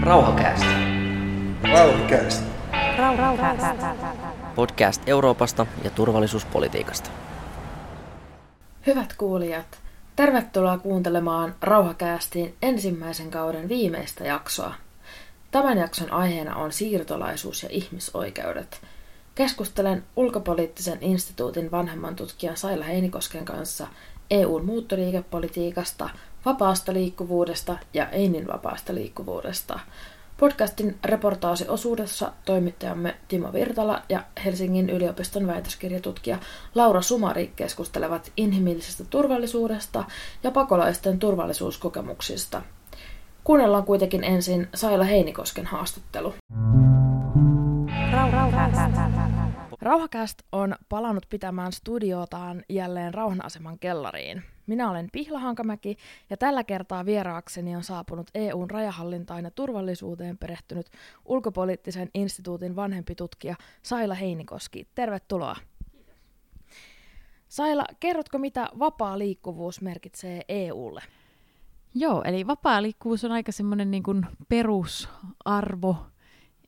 Rauhakäästä. Rauhakäästä. Podcast Euroopasta ja turvallisuuspolitiikasta. Hyvät kuulijat, tervetuloa kuuntelemaan Rauhakäästiin ensimmäisen kauden viimeistä jaksoa. Tämän jakson aiheena on siirtolaisuus ja ihmisoikeudet. Keskustelen ulkopoliittisen instituutin vanhemman tutkijan Saila Heinikosken kanssa EUn muuttoliikepolitiikasta, vapaasta liikkuvuudesta ja Einin vapaasta liikkuvuudesta. Podcastin reportaasiosuudessa toimittajamme Timo Virtala ja Helsingin yliopiston väitöskirjatutkija Laura Sumari keskustelevat inhimillisestä turvallisuudesta ja pakolaisten turvallisuuskokemuksista. Kuunnellaan kuitenkin ensin Saila Heinikosken haastattelu. Rauhakäst on palannut pitämään studiotaan jälleen Rauhanaseman kellariin. Minä olen Pihla Hankamäki ja tällä kertaa vieraakseni on saapunut EUn rajahallintaan ja turvallisuuteen perehtynyt ulkopoliittisen instituutin vanhempi tutkija Saila Heinikoski. Tervetuloa. Kiitos. Saila, kerrotko mitä vapaa liikkuvuus merkitsee EUlle? Joo, eli vapaa liikkuvuus on aika semmoinen niin kuin perusarvo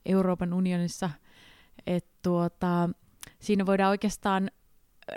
Euroopan unionissa, että tuota, siinä voidaan oikeastaan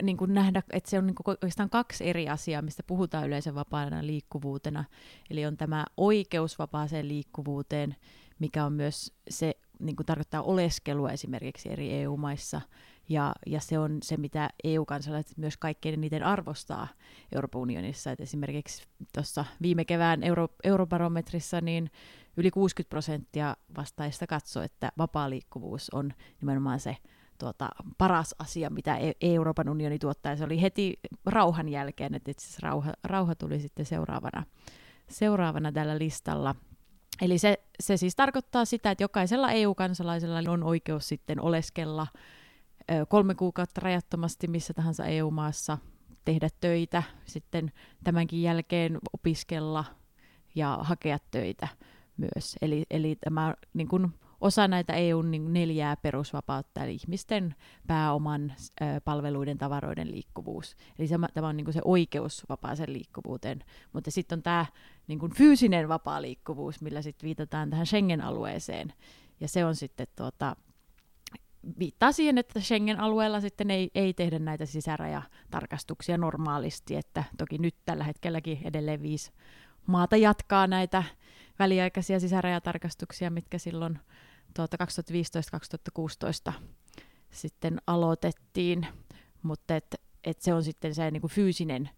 niin kuin nähdä, että se on niin kuin oikeastaan kaksi eri asiaa, mistä puhutaan yleensä vapaana liikkuvuutena. Eli on tämä oikeus vapaaseen liikkuvuuteen, mikä on myös se, niin kuin tarkoittaa oleskelua esimerkiksi eri EU-maissa, ja, ja se on se, mitä EU-kansalaiset myös kaikkein eniten arvostaa Euroopan unionissa. Et esimerkiksi tuossa viime kevään euro, eurobarometrissa niin yli 60 prosenttia vastaajista katsoo, että vapaa liikkuvuus on nimenomaan se tuota, paras asia, mitä e- Euroopan unioni tuottaa. Se oli heti rauhan jälkeen, että itse asiassa rauha, rauha tuli sitten seuraavana, seuraavana tällä listalla. Eli se, se siis tarkoittaa sitä, että jokaisella EU-kansalaisella on oikeus sitten oleskella kolme kuukautta rajattomasti missä tahansa EU-maassa, tehdä töitä, sitten tämänkin jälkeen opiskella ja hakea töitä myös. Eli, eli tämä niin kuin, osa näitä EUn niin neljää perusvapautta, eli ihmisten pääoman palveluiden, tavaroiden liikkuvuus. Eli se, tämä on niin se oikeus vapaaseen liikkuvuuteen. Mutta sitten on tämä niin fyysinen vapaa liikkuvuus, millä sitten viitataan tähän Schengen-alueeseen. Ja se on sitten tuota, viittaa siihen, että Schengen-alueella sitten ei, ei tehdä näitä sisärajatarkastuksia normaalisti, että toki nyt tällä hetkelläkin edelleen viisi maata jatkaa näitä väliaikaisia sisärajatarkastuksia, mitkä silloin tuota 2015-2016 sitten aloitettiin, mutta et, et se on sitten se niin kuin fyysinen,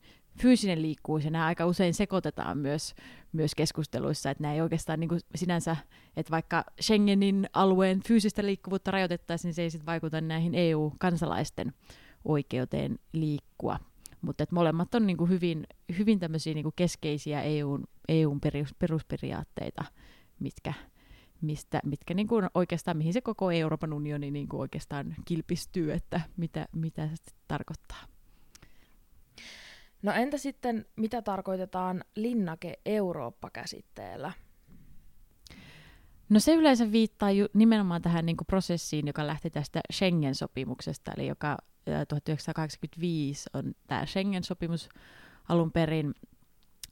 fyysinen liikkuvuus, ja nämä aika usein sekoitetaan myös, myös keskusteluissa, että nämä ei oikeastaan niin kuin sinänsä, että vaikka Schengenin alueen fyysistä liikkuvuutta rajoitettaisiin, niin se ei sitten vaikuta näihin EU-kansalaisten oikeuteen liikkua. Mutta että molemmat on niin kuin hyvin, hyvin tämmöisiä niin kuin keskeisiä EUn, EUn perus, perusperiaatteita, mitkä, mistä, mitkä niin kuin oikeastaan, mihin se koko Euroopan unioni niin kuin oikeastaan kilpistyy, että mitä, mitä se tarkoittaa. No entä sitten, mitä tarkoitetaan linnake Eurooppa-käsitteellä? No se yleensä viittaa ju- nimenomaan tähän niin kuin prosessiin, joka lähti tästä Schengen-sopimuksesta, eli joka 1985 on tämä Schengen-sopimus alun perin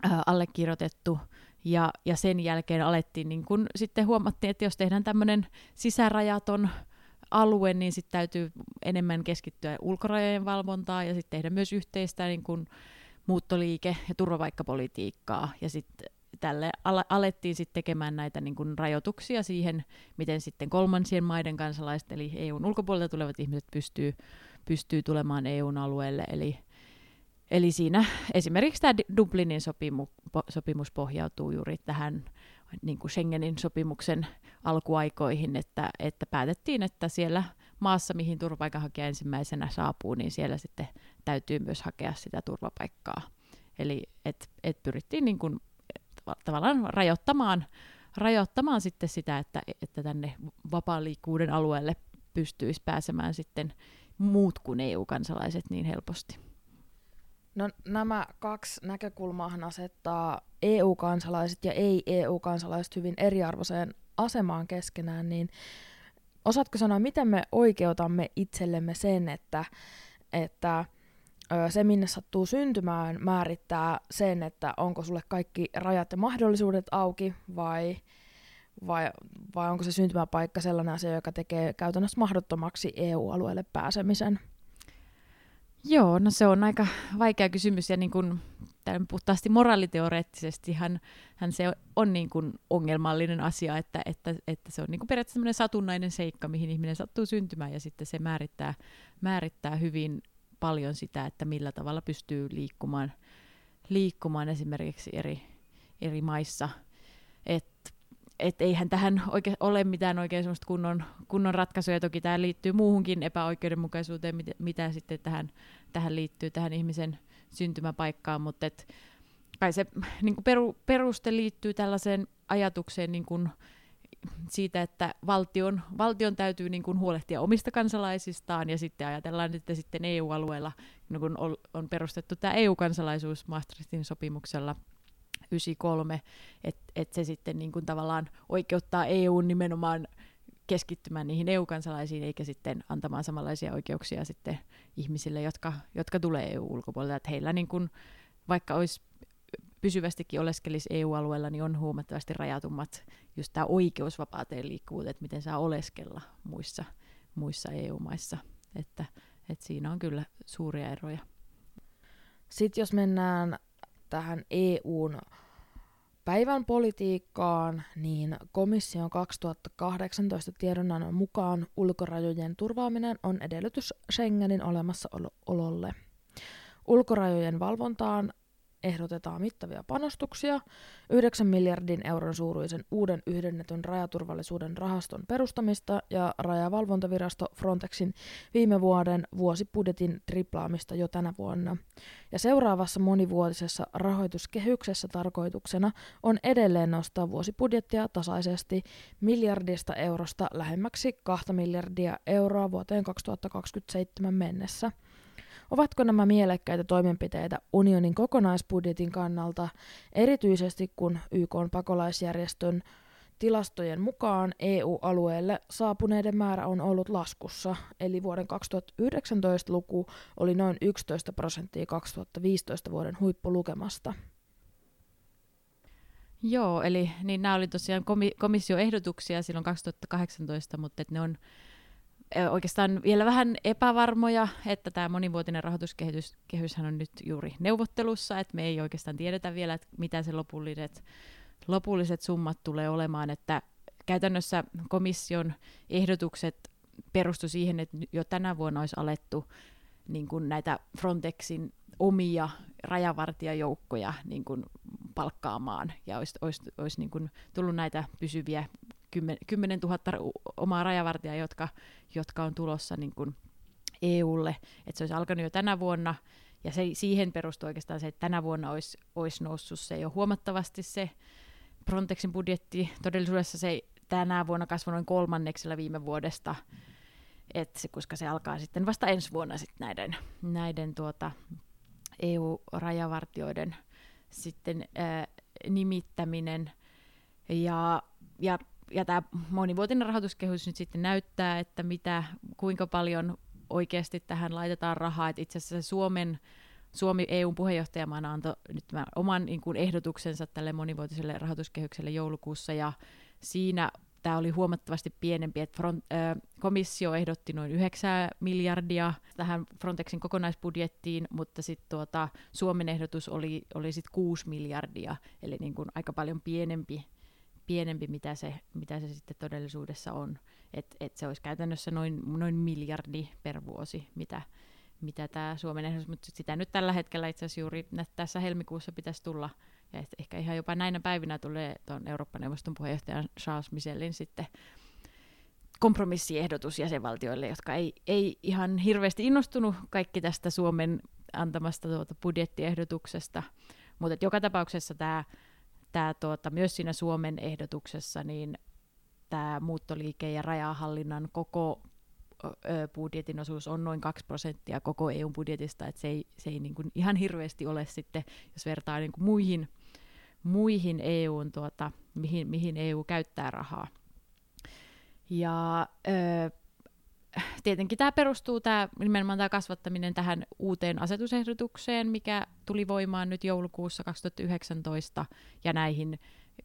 äh, allekirjoitettu, ja, ja sen jälkeen alettiin, niin kun sitten huomattiin, että jos tehdään tämmöinen sisärajaton alue, niin sitten täytyy enemmän keskittyä ulkorajojen valvontaan ja sitten tehdä myös yhteistä niin kun muuttoliike- ja turvapaikkapolitiikkaa. Ja sitten tälle alettiin sitten tekemään näitä niin kun rajoituksia siihen, miten sitten kolmansien maiden kansalaiset, eli EUn ulkopuolelta tulevat ihmiset pystyy, pystyy tulemaan EUn alueelle. Eli Eli siinä esimerkiksi tämä Dublinin sopimu, po, sopimus pohjautuu juuri tähän niin kuin Schengenin sopimuksen alkuaikoihin, että, että päätettiin, että siellä maassa, mihin turvapaikanhakija ensimmäisenä saapuu, niin siellä sitten täytyy myös hakea sitä turvapaikkaa. Eli et, et pyrittiin niin kuin, tavallaan rajoittamaan, rajoittamaan sitten sitä, että, että tänne vapaan liikkuuden alueelle pystyisi pääsemään sitten muut kuin EU-kansalaiset niin helposti. No nämä kaksi näkökulmaa asettaa EU-kansalaiset ja ei-EU-kansalaiset hyvin eriarvoiseen asemaan keskenään, niin osaatko sanoa, miten me oikeutamme itsellemme sen, että, että se, minne sattuu syntymään, määrittää sen, että onko sulle kaikki rajat ja mahdollisuudet auki vai, vai, vai onko se syntymäpaikka sellainen asia, joka tekee käytännössä mahdottomaksi EU-alueelle pääsemisen? Joo, no se on aika vaikea kysymys ja niin kuin, puhtaasti moraaliteoreettisesti hän, hän se on niin kuin ongelmallinen asia, että, että, että se on niin kuin periaatteessa satunnainen seikka, mihin ihminen sattuu syntymään ja sitten se määrittää, määrittää hyvin paljon sitä, että millä tavalla pystyy liikkumaan, liikkumaan esimerkiksi eri, eri maissa. Et, et eihän tähän oike, ole mitään oikein semmoista kunnon, kunnon ratkaisuja. Toki tämä liittyy muuhunkin epäoikeudenmukaisuuteen, mitä, mitä sitten tähän, tähän liittyy, tähän ihmisen syntymäpaikkaan, mutta et, kai se niin peru, peruste liittyy tällaiseen ajatukseen niin kuin, siitä, että valtion, valtion täytyy niin kuin huolehtia omista kansalaisistaan ja sitten ajatellaan, että sitten EU-alueella niin kun on, on perustettu tämä EU-kansalaisuus Maastrichtin sopimuksella 93, että et se sitten niin kuin tavallaan oikeuttaa EU nimenomaan keskittymään niihin EU-kansalaisiin eikä sitten antamaan samanlaisia oikeuksia sitten ihmisille, jotka, jotka tulee EU-ulkopuolelta. Että heillä niin kuin, vaikka olisi pysyvästikin oleskelisi EU-alueella, niin on huomattavasti rajatummat just tämä oikeus vapaateen liikkuvuuteen, että miten saa oleskella muissa, muissa EU-maissa. Että, että siinä on kyllä suuria eroja. Sitten jos mennään tähän EUn päivän politiikkaan, niin komission 2018 tiedonannon mukaan ulkorajojen turvaaminen on edellytys Schengenin olemassaololle. Ulkorajojen valvontaan ehdotetaan mittavia panostuksia, 9 miljardin euron suuruisen uuden yhdennetyn rajaturvallisuuden rahaston perustamista ja rajavalvontavirasto Frontexin viime vuoden vuosibudjetin triplaamista jo tänä vuonna. Ja seuraavassa monivuotisessa rahoituskehyksessä tarkoituksena on edelleen nostaa vuosibudjettia tasaisesti miljardista eurosta lähemmäksi 2 miljardia euroa vuoteen 2027 mennessä – Ovatko nämä mielekkäitä toimenpiteitä unionin kokonaisbudjetin kannalta, erityisesti kun YK pakolaisjärjestön tilastojen mukaan EU-alueelle saapuneiden määrä on ollut laskussa, eli vuoden 2019 luku oli noin 11 prosenttia 2015 vuoden huippulukemasta. Joo, eli niin nämä oli tosiaan komissioehdotuksia silloin 2018, mutta ne on oikeastaan vielä vähän epävarmoja, että tämä monivuotinen rahoituskehyshän on nyt juuri neuvottelussa, että me ei oikeastaan tiedetä vielä, että mitä se lopulliset, lopulliset summat tulee olemaan, että käytännössä komission ehdotukset perustu siihen, että jo tänä vuonna olisi alettu niin kuin näitä Frontexin omia rajavartijajoukkoja niin kuin palkkaamaan ja olisi, olisi, olisi niin kuin tullut näitä pysyviä 10 000 omaa rajavartijaa, jotka, jotka on tulossa niin kuin EUlle, että se olisi alkanut jo tänä vuonna, ja se, siihen perustuu oikeastaan se, että tänä vuonna olisi, olisi noussut se jo huomattavasti se Frontexin budjetti. Todellisuudessa se tänä vuonna kasvoi noin kolmanneksella viime vuodesta, et se, koska se alkaa sitten vasta ensi vuonna sit näiden, näiden tuota EU-rajavartioiden sitten ää, nimittäminen. Ja, ja ja tämä monivuotinen rahoituskehys nyt sitten näyttää, että mitä, kuinka paljon oikeasti tähän laitetaan rahaa. Et itse asiassa Suomen, Suomi EUn puheenjohtajamaana antoi nyt oman niin kuin, ehdotuksensa tälle monivuotiselle rahoituskehykselle joulukuussa, ja siinä tämä oli huomattavasti pienempi, että front, äh, komissio ehdotti noin 9 miljardia tähän Frontexin kokonaisbudjettiin, mutta sitten tuota, Suomen ehdotus oli, oli sitten 6 miljardia, eli niin kuin aika paljon pienempi pienempi, mitä se, mitä se sitten todellisuudessa on. Että et se olisi käytännössä noin, noin miljardi per vuosi, mitä, mitä tämä Suomen ehdotus, mutta sitä nyt tällä hetkellä itse asiassa juuri tässä helmikuussa pitäisi tulla, ja ehkä ihan jopa näinä päivinä tulee tuon Eurooppa-neuvoston puheenjohtajan Charles Michelin sitten kompromissiehdotus jäsenvaltioille, jotka ei, ei ihan hirveästi innostunut kaikki tästä Suomen antamasta tuota budjettiehdotuksesta, mutta joka tapauksessa tämä tämä tuota, myös siinä Suomen ehdotuksessa, niin tämä muuttoliike- ja rajahallinnan koko budjetin osuus on noin 2 prosenttia koko EU-budjetista, että se ei, se ei niin ihan hirveästi ole sitten, jos vertaa niin kuin muihin, muihin EUn, tuota, mihin, mihin EU käyttää rahaa. Ja ö, tietenkin tämä perustuu tämä, nimenomaan tämä kasvattaminen tähän uuteen asetusehdotukseen, mikä tuli voimaan nyt joulukuussa 2019 ja näihin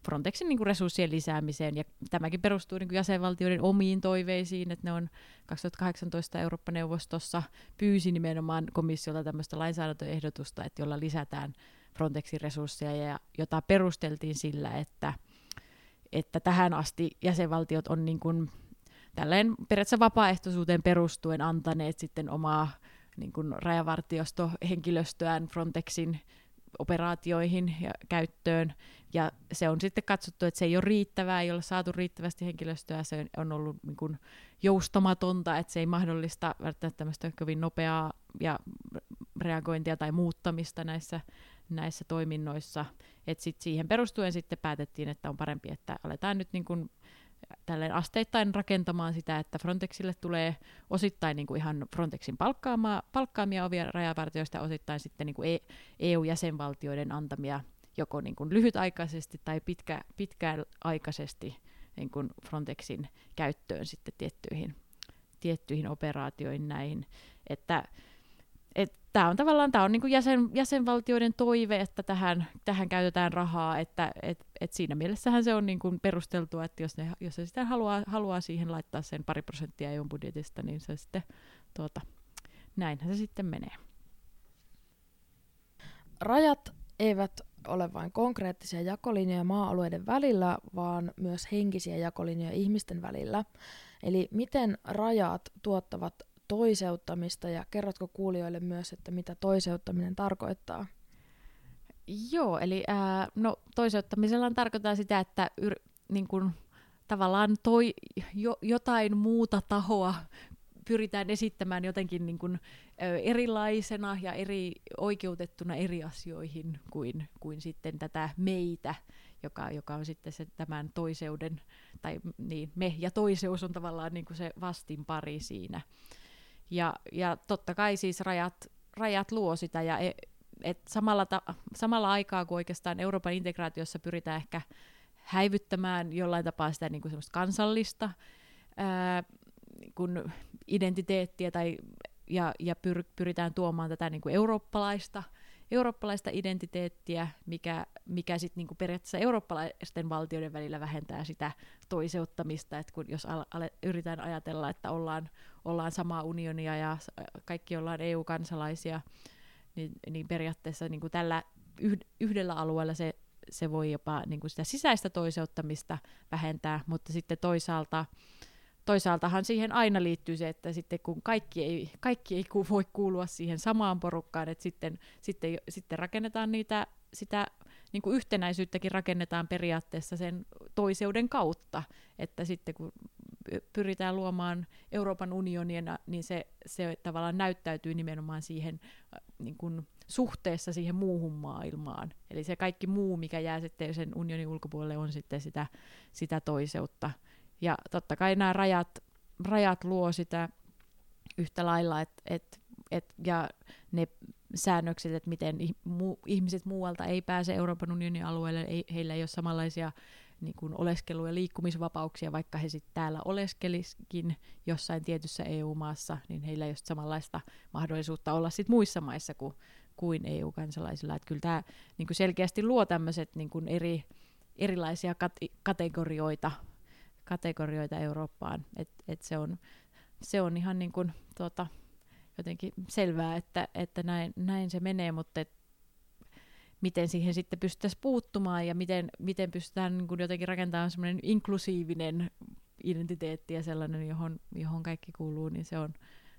Frontexin niin kuin resurssien lisäämiseen. Ja tämäkin perustuu niin kuin jäsenvaltioiden omiin toiveisiin, että ne on 2018 Eurooppa-neuvostossa pyysi nimenomaan komissiolta tämmöistä lainsäädäntöehdotusta, että jolla lisätään Frontexin resursseja ja jota perusteltiin sillä, että, että tähän asti jäsenvaltiot on niin kuin tälleen periaatteessa vapaaehtoisuuteen perustuen antaneet sitten omaa niin kuin rajavartiostohenkilöstöään Frontexin operaatioihin ja käyttöön. Ja se on sitten katsottu, että se ei ole riittävää, ei ole saatu riittävästi henkilöstöä, se on ollut niin kuin joustamatonta, että se ei mahdollista välttämättä tämmöistä kovin nopeaa ja reagointia tai muuttamista näissä, näissä toiminnoissa. Et sit siihen perustuen sitten päätettiin, että on parempi, että aletaan nyt niin kuin tälleen asteittain rakentamaan sitä, että Frontexille tulee osittain niin kuin ihan Frontexin palkkaamia, palkkaamia ovia rajavartioista, osittain sitten niin kuin EU-jäsenvaltioiden antamia joko niin kuin lyhytaikaisesti tai pitkä, pitkäaikaisesti niin kuin Frontexin käyttöön sitten tiettyihin, tiettyihin operaatioihin näihin. Että tämä on tavallaan tää on niinku jäsen, jäsenvaltioiden toive, että tähän, tähän käytetään rahaa, että et, et siinä mielessähän se on niinku perusteltua, että jos, ne, jos se sitä haluaa, haluaa siihen laittaa sen pari prosenttia EU-budjetista, niin se sitten, tuota, näinhän se sitten menee. Rajat eivät ole vain konkreettisia jakolinjoja maa-alueiden välillä, vaan myös henkisiä jakolinjoja ihmisten välillä. Eli miten rajat tuottavat toiseuttamista ja kerrotko kuulijoille myös, että mitä toiseuttaminen tarkoittaa? Joo, eli ää, no, toiseuttamisella tarkoittaa sitä, että yr, niin kun, tavallaan toi, jo, jotain muuta tahoa pyritään esittämään jotenkin niin kun, ö, erilaisena ja eri, oikeutettuna eri asioihin kuin, kuin sitten tätä meitä, joka, joka on sitten se tämän toiseuden, tai niin, me ja toiseus on tavallaan niin kuin se vastinpari siinä. Ja, ja totta kai siis rajat, rajat luo sitä, ja e, et samalla, ta, samalla aikaa kuin oikeastaan Euroopan integraatiossa pyritään ehkä häivyttämään jollain tapaa sitä niin kuin kansallista ää, kun identiteettiä tai, ja, ja pyr, pyritään tuomaan tätä niin kuin eurooppalaista eurooppalaista identiteettiä, mikä, mikä sitten niinku periaatteessa eurooppalaisten valtioiden välillä vähentää sitä toiseuttamista, että kun jos al- al- yritetään ajatella, että ollaan, ollaan samaa unionia ja kaikki ollaan EU-kansalaisia, niin, niin periaatteessa niinku tällä yhdellä alueella se, se voi jopa niinku sitä sisäistä toiseuttamista vähentää, mutta sitten toisaalta toisaaltahan siihen aina liittyy se, että sitten kun kaikki ei, kaikki ei voi kuulua siihen samaan porukkaan, että sitten, sitten, sitten rakennetaan niitä, sitä niin kuin yhtenäisyyttäkin rakennetaan periaatteessa sen toiseuden kautta, että sitten kun pyritään luomaan Euroopan unionina, niin se, se tavallaan näyttäytyy nimenomaan siihen niin kuin suhteessa siihen muuhun maailmaan. Eli se kaikki muu, mikä jää sitten sen unionin ulkopuolelle, on sitten sitä, sitä toiseutta. Ja totta kai nämä rajat, rajat luo sitä yhtä lailla, et, et, et, ja ne säännökset, että miten ihmiset muualta ei pääse Euroopan unionin alueelle, ei, heillä ei ole samanlaisia niin kuin oleskelu- ja liikkumisvapauksia, vaikka he sitten täällä oleskeliskin jossain tietyssä EU-maassa, niin heillä ei ole samanlaista mahdollisuutta olla sit muissa maissa kuin, kuin EU-kansalaisilla. Että kyllä tämä niin selkeästi luo tämmöiset niin eri, erilaisia kat- kategorioita kategorioita Eurooppaan. Et, et se, on, se on ihan niin kuin, tuota, jotenkin selvää, että, että näin, näin se menee, mutta et, miten siihen sitten pystyttäisiin puuttumaan ja miten, miten pystytään niin kuin jotenkin rakentamaan semmoinen inklusiivinen identiteetti ja sellainen, johon, johon kaikki kuuluu, niin se on,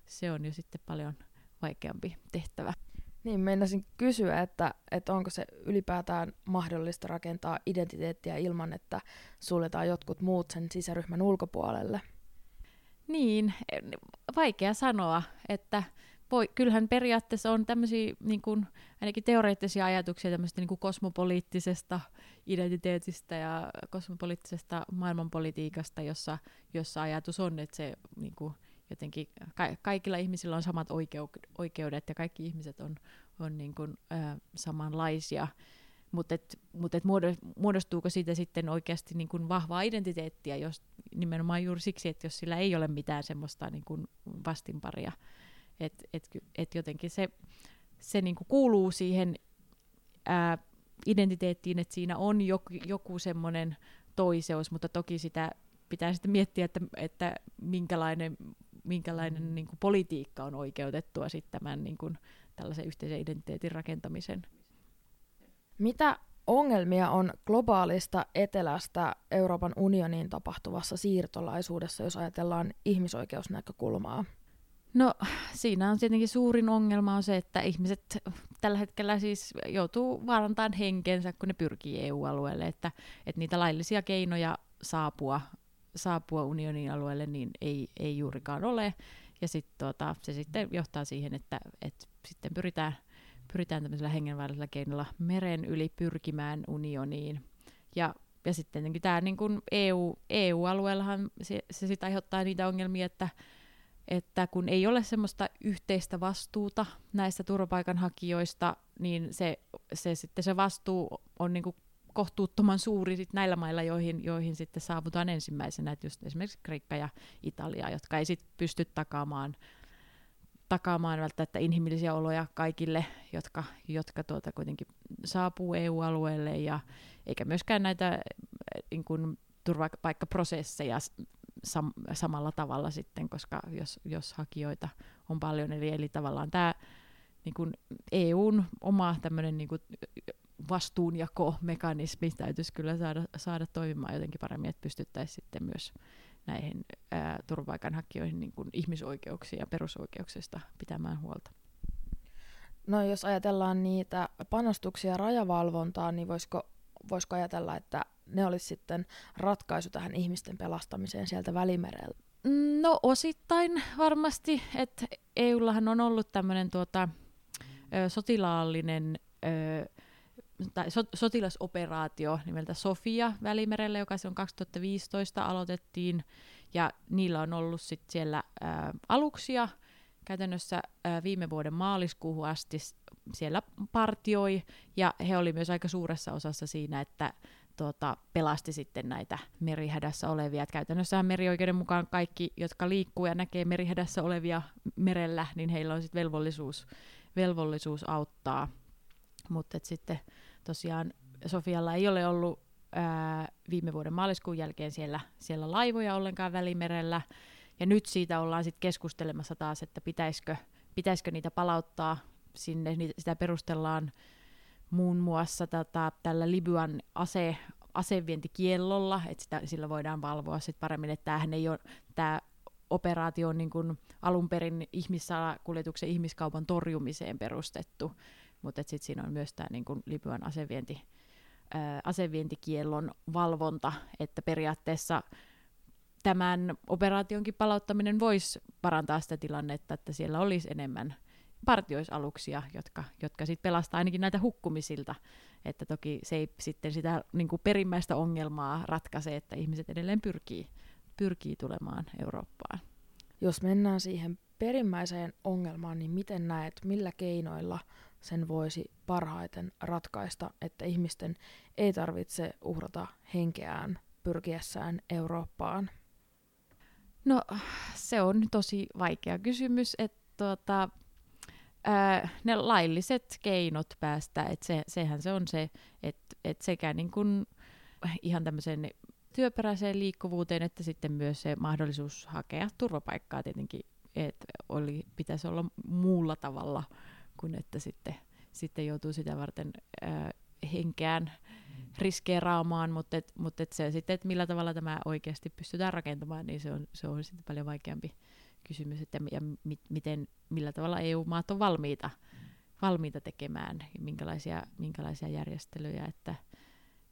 se on jo sitten paljon vaikeampi tehtävä. Niin, meinasin kysyä, että, että onko se ylipäätään mahdollista rakentaa identiteettiä ilman, että suljetaan jotkut muut sen sisäryhmän ulkopuolelle? Niin, vaikea sanoa, että voi, kyllähän periaatteessa on tämmöisiä niin kuin, ainakin teoreettisia ajatuksia tämmöistä niin kuin kosmopoliittisesta identiteetistä ja kosmopoliittisesta maailmanpolitiikasta, jossa, jossa ajatus on, että se niin kuin, jotenkin ka- kaikilla ihmisillä on samat oikeu- oikeudet ja kaikki ihmiset on, on niin kuin, ö, samanlaisia. mutta et, mut et muodostuuko siitä sitten oikeasti niin kuin vahvaa identiteettiä, jos nimenomaan juuri siksi, että jos sillä ei ole mitään semmoista niin kuin vastinparia, että et, et jotenkin se, se niin kuin kuuluu siihen ää, identiteettiin, että siinä on joku, joku semmoinen toiseus, mutta toki sitä pitää sitten miettiä, että, että minkälainen, minkälainen niin kuin politiikka on oikeutettua sitten tämän niin kuin, tällaisen yhteisen identiteetin rakentamisen. Mitä ongelmia on globaalista etelästä Euroopan unioniin tapahtuvassa siirtolaisuudessa, jos ajatellaan ihmisoikeusnäkökulmaa? No siinä on tietenkin suurin ongelma on se, että ihmiset tällä hetkellä siis joutuu vaarantamaan henkensä, kun ne pyrkii EU-alueelle, että, että niitä laillisia keinoja saapua, saapua unionin alueelle niin ei, ei juurikaan ole. Ja sit, tuota, se sitten johtaa siihen, että, että sitten pyritään, pyritään tämmöisellä hengenvaarallisella keinolla meren yli pyrkimään unioniin. Ja, ja sitten tämä niin kuin EU, EU-alueellahan se, se sitten aiheuttaa niitä ongelmia, että että kun ei ole semmoista yhteistä vastuuta näistä turvapaikanhakijoista, niin se, se, sitten se vastuu on niin kuin kohtuuttoman suuri sit näillä mailla, joihin, joihin sitten saavutaan ensimmäisenä, että just esimerkiksi Kreikka ja Italia, jotka ei sitten pysty takaamaan, takaamaan välttämättä inhimillisiä oloja kaikille, jotka, jotka tuota kuitenkin saapuu EU-alueelle, ja eikä myöskään näitä niin kuin, turvapaikkaprosesseja sam- samalla tavalla sitten, koska jos, jos hakijoita on paljon, eli, eli tavallaan tämä niin EUn oma tämmöinen niin vastuunjakomekanismi täytyisi kyllä saada, saada toimimaan jotenkin paremmin, että pystyttäisiin sitten myös näihin ää, turvapaikanhakijoihin niin kuin ihmisoikeuksia ja perusoikeuksista pitämään huolta. No jos ajatellaan niitä panostuksia rajavalvontaan, niin voisiko, voisiko ajatella, että ne olisi sitten ratkaisu tähän ihmisten pelastamiseen sieltä Välimereltä? No osittain varmasti, että EUllahan on ollut tämmöinen tuota, sotilaallinen ö, tai so, sotilasoperaatio nimeltä Sofia Välimerellä, joka on 2015 aloitettiin, ja niillä on ollut sit siellä ä, aluksia käytännössä ä, viime vuoden maaliskuuhun asti siellä partioi, ja he oli myös aika suuressa osassa siinä, että tuota, pelasti sitten näitä merihädässä olevia. Et käytännössä merioikeuden mukaan kaikki, jotka liikkuu ja näkee merihädässä olevia merellä, niin heillä on sitten velvollisuus, velvollisuus auttaa. Mutta sitten tosiaan Sofialla ei ole ollut ää, viime vuoden maaliskuun jälkeen siellä, siellä laivoja ollenkaan Välimerellä. Ja nyt siitä ollaan sitten keskustelemassa taas, että pitäisikö, pitäisikö niitä palauttaa sinne. Niitä, sitä perustellaan muun muassa tätä, tällä Libyan ase, asevientikiellolla, että sitä, sillä voidaan valvoa sit paremmin, että tämähän ei ole, tämä operaatio on niin kuin alun perin ihmissalakuljetuksen ihmiskaupan torjumiseen perustettu, mutta sitten siinä on myös tämä niin kuin Libyan asevienti, ää, asevientikiellon valvonta, että periaatteessa tämän operaationkin palauttaminen voisi parantaa sitä tilannetta, että siellä olisi enemmän partioisaluksia, jotka, jotka sitten pelastaa ainakin näitä hukkumisilta. Että toki se ei sitten sitä niin kuin perimmäistä ongelmaa ratkaise, että ihmiset edelleen pyrkii, pyrkii tulemaan Eurooppaan. Jos mennään siihen perimmäiseen ongelmaan, niin miten näet, millä keinoilla sen voisi parhaiten ratkaista, että ihmisten ei tarvitse uhrata henkeään pyrkiessään Eurooppaan? No se on tosi vaikea kysymys, että tuota, ää, ne lailliset keinot päästä, että se, sehän se on se, että et sekä niin kun ihan tämmöisen työperäiseen liikkuvuuteen, että sitten myös se mahdollisuus hakea turvapaikkaa tietenkin, että oli, pitäisi olla muulla tavalla kuin että sitten, sitten joutuu sitä varten ää, henkeään riskeeraamaan, mutta, et, mutta et se sitten, että millä tavalla tämä oikeasti pystytään rakentamaan, niin se on, se on sitten paljon vaikeampi kysymys, että ja mi, miten, millä tavalla EU-maat on valmiita, valmiita tekemään, minkälaisia, minkälaisia järjestelyjä, että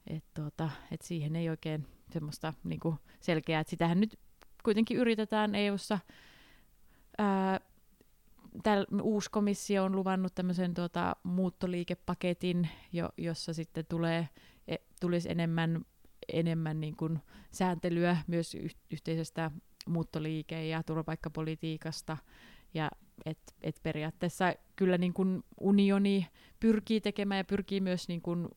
et tuota, et siihen ei oikein semmoista niinku selkeää, että sitähän nyt kuitenkin yritetään EU-ssa. Ää, uusi komissio on luvannut tämmöisen tuota, muuttoliikepaketin, jo, jossa sitten tulee, e, tulisi enemmän, enemmän niin kuin sääntelyä myös yhteisestä muuttoliike- ja turvapaikkapolitiikasta. Ja et, et periaatteessa kyllä niin kuin unioni pyrkii tekemään ja pyrkii myös niin kuin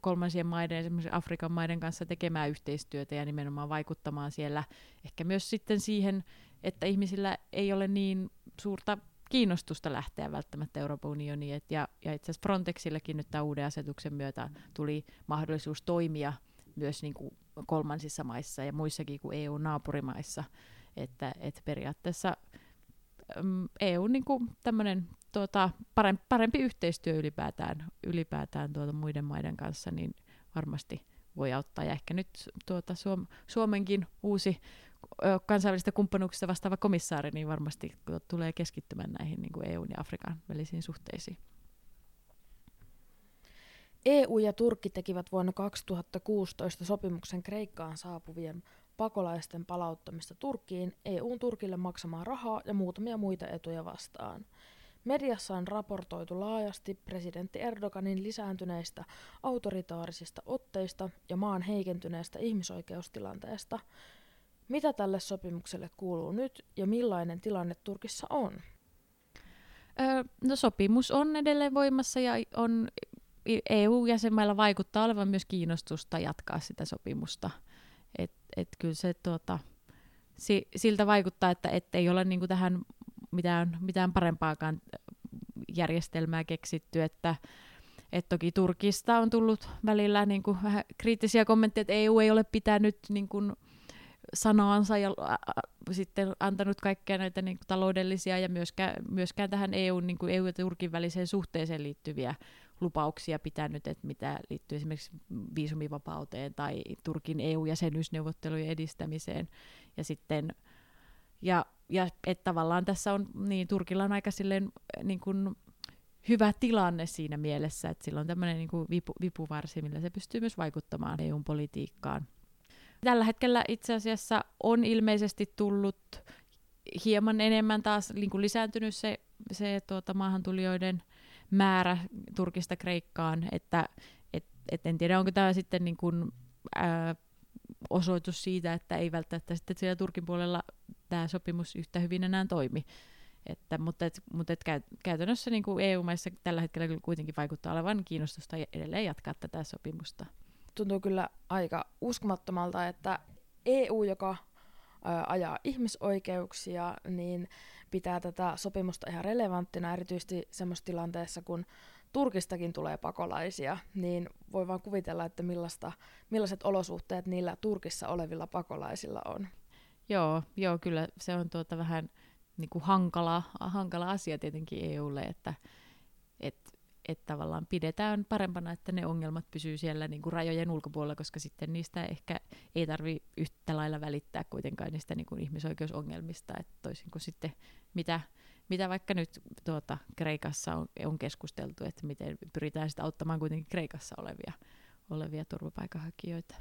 kolmansien maiden, esimerkiksi Afrikan maiden kanssa tekemään yhteistyötä ja nimenomaan vaikuttamaan siellä ehkä myös sitten siihen, että ihmisillä ei ole niin suurta kiinnostusta lähteä välttämättä Euroopan unioniin. Et ja, ja itse asiassa Frontexillekin nyt tämän uuden asetuksen myötä tuli mahdollisuus toimia myös niin kuin kolmansissa maissa ja muissakin kuin EU-naapurimaissa. Että, että periaatteessa EU niin kuin tämmöinen tuota, parempi, parempi yhteistyö ylipäätään, ylipäätään tuota muiden maiden kanssa, niin varmasti voi auttaa. Ja ehkä nyt tuota Suom- Suomenkin uusi kansainvälistä kumppanuuksista vastaava komissaari, niin varmasti tulee keskittymään näihin niin kuin EUn ja Afrikan välisiin suhteisiin. EU ja Turkki tekivät vuonna 2016 sopimuksen Kreikkaan saapuvien pakolaisten palauttamista Turkkiin, EUn Turkille maksamaan rahaa ja muutamia muita etuja vastaan. Mediassa on raportoitu laajasti presidentti Erdoganin lisääntyneistä autoritaarisista otteista ja maan heikentyneestä ihmisoikeustilanteesta. Mitä tälle sopimukselle kuuluu nyt ja millainen tilanne Turkissa on? Öö, no sopimus on edelleen voimassa ja on EU-jäsenmailla vaikuttaa olevan myös kiinnostusta jatkaa sitä sopimusta. Et, et kyllä se tuota, si, siltä vaikuttaa, että et ei ole niinku tähän mitään, mitään parempaakaan järjestelmää keksitty, että et toki Turkista on tullut välillä niin kuin vähän kriittisiä kommentteja, että EU ei ole pitänyt niin kuin sanaansa ja sitten antanut kaikkea näitä niin kuin taloudellisia ja myöskään, myöskään tähän EU, niin kuin EU ja Turkin väliseen suhteeseen liittyviä lupauksia pitänyt, että mitä liittyy esimerkiksi viisumivapauteen tai Turkin EU-jäsenyysneuvottelujen edistämiseen. Ja sitten ja, ja että tavallaan tässä on, niin Turkilla on aika silleen niin kuin hyvä tilanne siinä mielessä, että sillä on tämmöinen niin vipu, vipuvarsi, millä se pystyy myös vaikuttamaan EU-politiikkaan. Tällä hetkellä itse asiassa on ilmeisesti tullut hieman enemmän taas niin kuin lisääntynyt se, se tuota, maahantulijoiden määrä Turkista Kreikkaan, että et, et en tiedä onko tämä sitten niin kuin, ää, osoitus siitä, että ei välttämättä sitten siellä Turkin puolella tämä sopimus yhtä hyvin enää toimi. Että, mutta et, mutta et käytännössä niin kuin EU-maissa tällä hetkellä kuitenkin vaikuttaa olevan kiinnostusta edelleen jatkaa tätä sopimusta. Tuntuu kyllä aika uskomattomalta, että EU, joka ajaa ihmisoikeuksia, niin pitää tätä sopimusta ihan relevanttina, erityisesti semmoisessa tilanteessa, kun Turkistakin tulee pakolaisia, niin voi vaan kuvitella, että millaista, millaiset olosuhteet niillä Turkissa olevilla pakolaisilla on. Joo, joo kyllä se on tuota vähän niin kuin hankala, hankala asia tietenkin EUlle, että et, et tavallaan pidetään parempana, että ne ongelmat pysyy siellä niin kuin rajojen ulkopuolella, koska sitten niistä ehkä ei tarvi yhtä lailla välittää kuitenkaan niistä niin kuin ihmisoikeusongelmista, että toisin kuin sitten mitä mitä vaikka nyt tuota, Kreikassa on, on keskusteltu, että miten pyritään sitä auttamaan kuitenkin Kreikassa olevia, olevia turvapaikanhakijoita.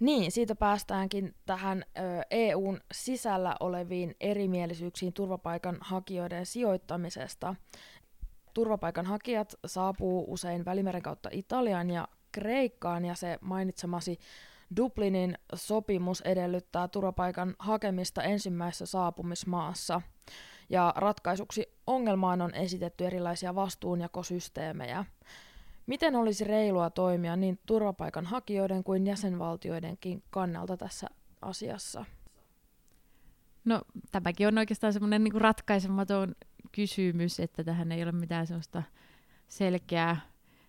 Niin, siitä päästäänkin tähän ö, EUn sisällä oleviin erimielisyyksiin turvapaikanhakijoiden sijoittamisesta. Turvapaikanhakijat saapuu usein Välimeren kautta Italiaan ja Kreikkaan, ja se mainitsemasi Dublinin sopimus edellyttää turvapaikan hakemista ensimmäisessä saapumismaassa – ja ratkaisuksi ongelmaan on esitetty erilaisia vastuunjakosysteemejä. Miten olisi reilua toimia niin turvapaikanhakijoiden kuin jäsenvaltioidenkin kannalta tässä asiassa? No tämäkin on oikeastaan semmoinen niin ratkaisematon kysymys, että tähän ei ole mitään sellaista selkeää,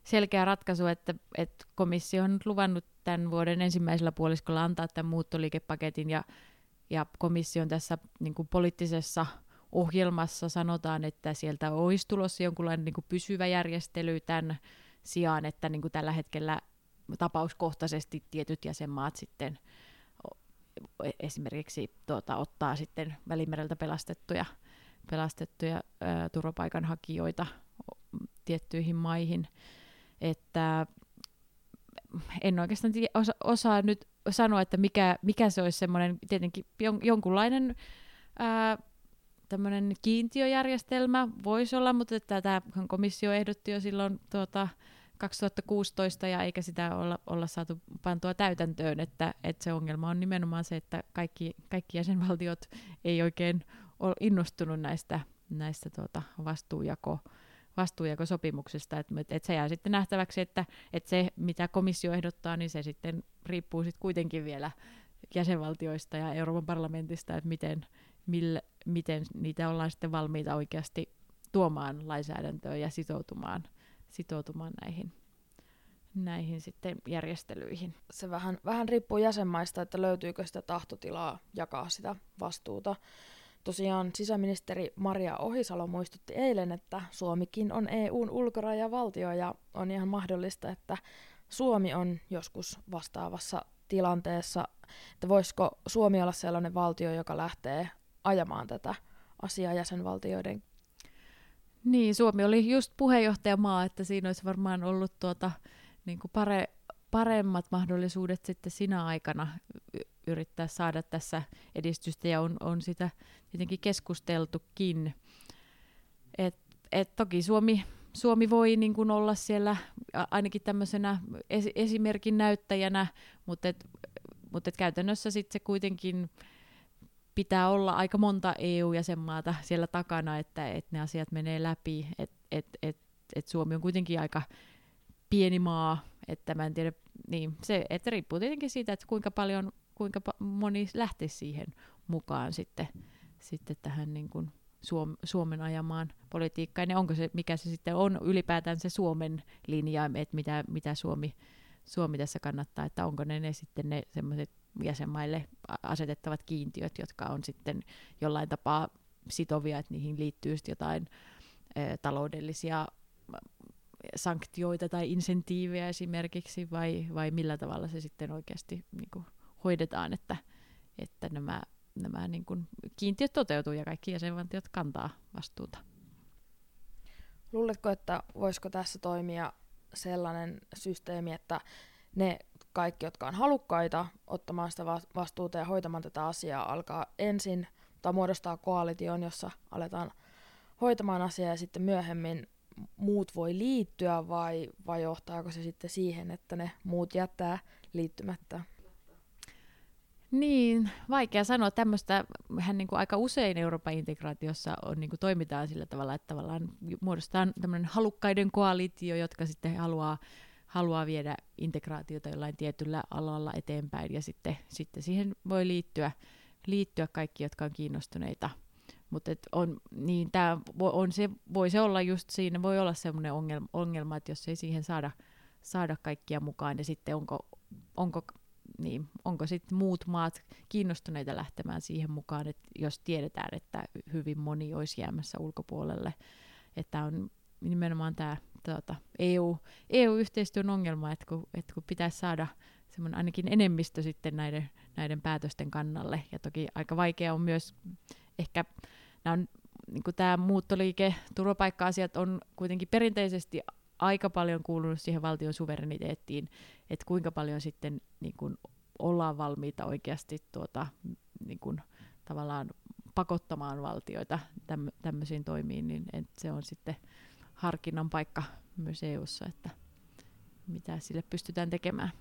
selkeää ratkaisua, että, että komissio on luvannut tämän vuoden ensimmäisellä puoliskolla antaa tämän muuttoliikepaketin ja, ja komissio on tässä niin kuin poliittisessa ohjelmassa sanotaan, että sieltä olisi tulossa jonkunlainen niin kuin pysyvä järjestely tämän sijaan, että niin kuin tällä hetkellä tapauskohtaisesti tietyt jäsenmaat sitten esimerkiksi tuota, ottaa sitten Välimereltä pelastettuja, pelastettuja ää, turvapaikanhakijoita tiettyihin maihin. Että en oikeastaan osa, osaa nyt sanoa, että mikä, mikä se olisi semmoinen tietenkin jon, jonkunlainen ää, kiintiöjärjestelmä voisi olla, mutta tätä komissio ehdotti jo silloin tuota, 2016 ja eikä sitä olla, olla saatu pantua täytäntöön, että, että se ongelma on nimenomaan se, että kaikki, kaikki jäsenvaltiot ei oikein innostunut näistä, näistä tuota vastuujako, vastuujakosopimuksesta, että et se jää sitten nähtäväksi, että et se mitä komissio ehdottaa, niin se sitten riippuu sitten kuitenkin vielä jäsenvaltioista ja Euroopan parlamentista, että miten, mille, miten niitä ollaan sitten valmiita oikeasti tuomaan lainsäädäntöön ja sitoutumaan, sitoutumaan näihin, näihin sitten järjestelyihin. Se vähän, vähän riippuu jäsenmaista, että löytyykö sitä tahtotilaa jakaa sitä vastuuta. Tosiaan sisäministeri Maria Ohisalo muistutti eilen, että Suomikin on EUn ulkorajavaltio ja on ihan mahdollista, että Suomi on joskus vastaavassa tilanteessa, että voisiko Suomi olla sellainen valtio, joka lähtee ajamaan tätä asiaa jäsenvaltioiden? Niin, Suomi oli just puheenjohtajamaa, että siinä olisi varmaan ollut tuota, niin kuin pare, paremmat mahdollisuudet sitten sinä aikana yrittää saada tässä edistystä, ja on, on sitä tietenkin keskusteltukin. Et, et toki Suomi, Suomi voi niin kuin olla siellä ainakin tämmöisenä esimerkin näyttäjänä, mutta et, mutta et käytännössä sitten se kuitenkin pitää olla aika monta EU-jäsenmaata siellä takana, että, että ne asiat menee läpi, että et, et, et Suomi on kuitenkin aika pieni maa, että mä en tiedä, niin se, että riippuu tietenkin siitä, että kuinka paljon, kuinka moni lähtisi siihen mukaan sitten, sitten tähän niin kuin Suom, Suomen ajamaan politiikkaan, ja onko se, mikä se sitten on ylipäätään se Suomen linja, että mitä, mitä Suomi, Suomi tässä kannattaa, että onko ne, ne sitten ne semmoiset jäsenmaille asetettavat kiintiöt, jotka on sitten jollain tapaa sitovia, että niihin liittyy jotain e, taloudellisia sanktioita tai insentiivejä esimerkiksi, vai, vai millä tavalla se sitten oikeasti niin kuin, hoidetaan, että, että nämä, nämä niin kuin, kiintiöt toteutuu ja kaikki jäsenvaltiot kantaa vastuuta. Luuletko, että voisiko tässä toimia sellainen systeemi, että ne kaikki, jotka on halukkaita ottamaan sitä vastuuta ja hoitamaan tätä asiaa, alkaa ensin tai muodostaa koalition, jossa aletaan hoitamaan asiaa ja sitten myöhemmin muut voi liittyä vai, vai johtaako se sitten siihen, että ne muut jättää liittymättä? Niin, vaikea sanoa. Tämmöistä hän niin kuin aika usein Euroopan integraatiossa on, niin kuin toimitaan sillä tavalla, että tavallaan muodostetaan tämmöinen halukkaiden koalitio, jotka sitten haluaa haluaa viedä integraatiota jollain tietyllä alalla eteenpäin ja sitten, sitten siihen voi liittyä, liittyä kaikki, jotka on kiinnostuneita. Mutta on, niin tää on se, voi se olla just siinä, voi olla semmoinen ongelma, ongelma, että jos ei siihen saada, saada kaikkia mukaan, ja sitten onko, onko, niin, onko sitten muut maat kiinnostuneita lähtemään siihen mukaan, että jos tiedetään, että hyvin moni olisi jäämässä ulkopuolelle, että on nimenomaan tämä tuota, EU, EU-yhteistyön ongelma, että kun, että kun pitäisi saada semmoinen ainakin enemmistö sitten näiden, näiden päätösten kannalle. Ja toki aika vaikea on myös ehkä, nämä on, niin tämä muuttoliike, turvapaikka-asiat on kuitenkin perinteisesti aika paljon kuulunut siihen valtion suvereniteettiin, että kuinka paljon sitten niin kuin ollaan valmiita oikeasti tuota, niin kuin, tavallaan pakottamaan valtioita täm, tämmöisiin toimiin, niin se on sitten harkinnan paikka myös EU:ssa, että mitä sille pystytään tekemään.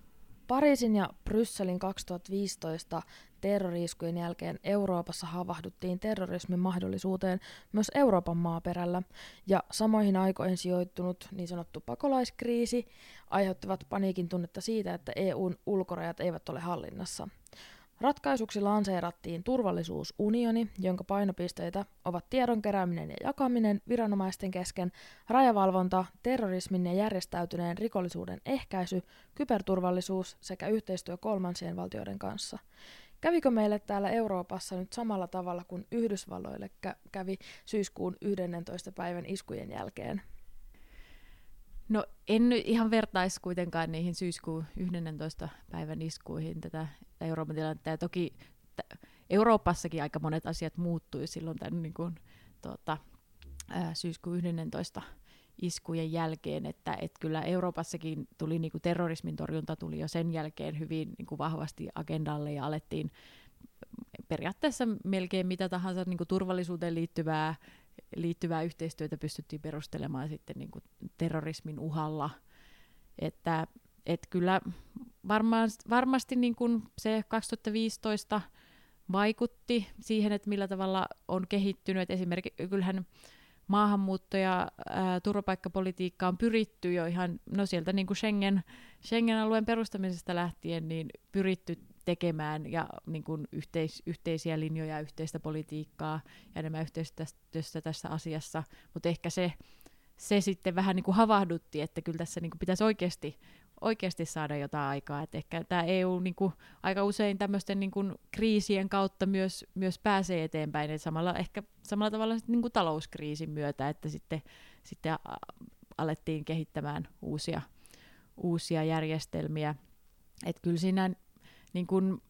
Pariisin ja Brysselin 2015 terroriiskujen jälkeen Euroopassa havahduttiin terrorismin mahdollisuuteen myös Euroopan maaperällä, ja samoihin aikoihin sijoittunut niin sanottu pakolaiskriisi aiheuttivat paniikin tunnetta siitä, että EUn ulkorajat eivät ole hallinnassa. Ratkaisuksi lanseerattiin turvallisuusunioni, jonka painopisteitä ovat tiedon kerääminen ja jakaminen viranomaisten kesken, rajavalvonta, terrorismin ja järjestäytyneen rikollisuuden ehkäisy, kyberturvallisuus sekä yhteistyö kolmansien valtioiden kanssa. Kävikö meille täällä Euroopassa nyt samalla tavalla kuin Yhdysvalloille kävi syyskuun 11. päivän iskujen jälkeen? No en nyt ihan vertaisi kuitenkaan niihin syyskuun 11. päivän iskuihin tätä Euroopan tilannetta. Ja toki t- Euroopassakin aika monet asiat muuttui silloin tämän niin kuin, tuota, ää, syyskuun 11 iskujen jälkeen, että et kyllä Euroopassakin tuli niin kuin terrorismin torjunta tuli jo sen jälkeen hyvin niin kuin vahvasti agendalle ja alettiin periaatteessa melkein mitä tahansa niin kuin turvallisuuteen liittyvää liittyvää yhteistyötä pystyttiin perustelemaan sitten niin kuin terrorismin uhalla. Että et kyllä varmaan, varmasti niin kuin se 2015 vaikutti siihen, että millä tavalla on kehittynyt. Et esimerkiksi kyllähän maahanmuutto- ja ää, turvapaikkapolitiikka on pyritty jo ihan, no sieltä niin kuin Schengen, Schengen-alueen perustamisesta lähtien, niin pyritty tekemään ja niin kuin yhteis, yhteisiä linjoja, yhteistä politiikkaa ja enemmän yhteistyössä tässä asiassa, mutta ehkä se, se sitten vähän niin kuin havahdutti, että kyllä tässä niin kuin pitäisi oikeasti, oikeasti saada jotain aikaa. Et ehkä tämä EU niin kuin, aika usein tämmöisten niin kuin, kriisien kautta myös, myös pääsee eteenpäin, et samalla, ehkä samalla tavalla sitten, niin kuin talouskriisin myötä, että sitten, sitten alettiin kehittämään uusia, uusia järjestelmiä. Et kyllä siinä niin kuin,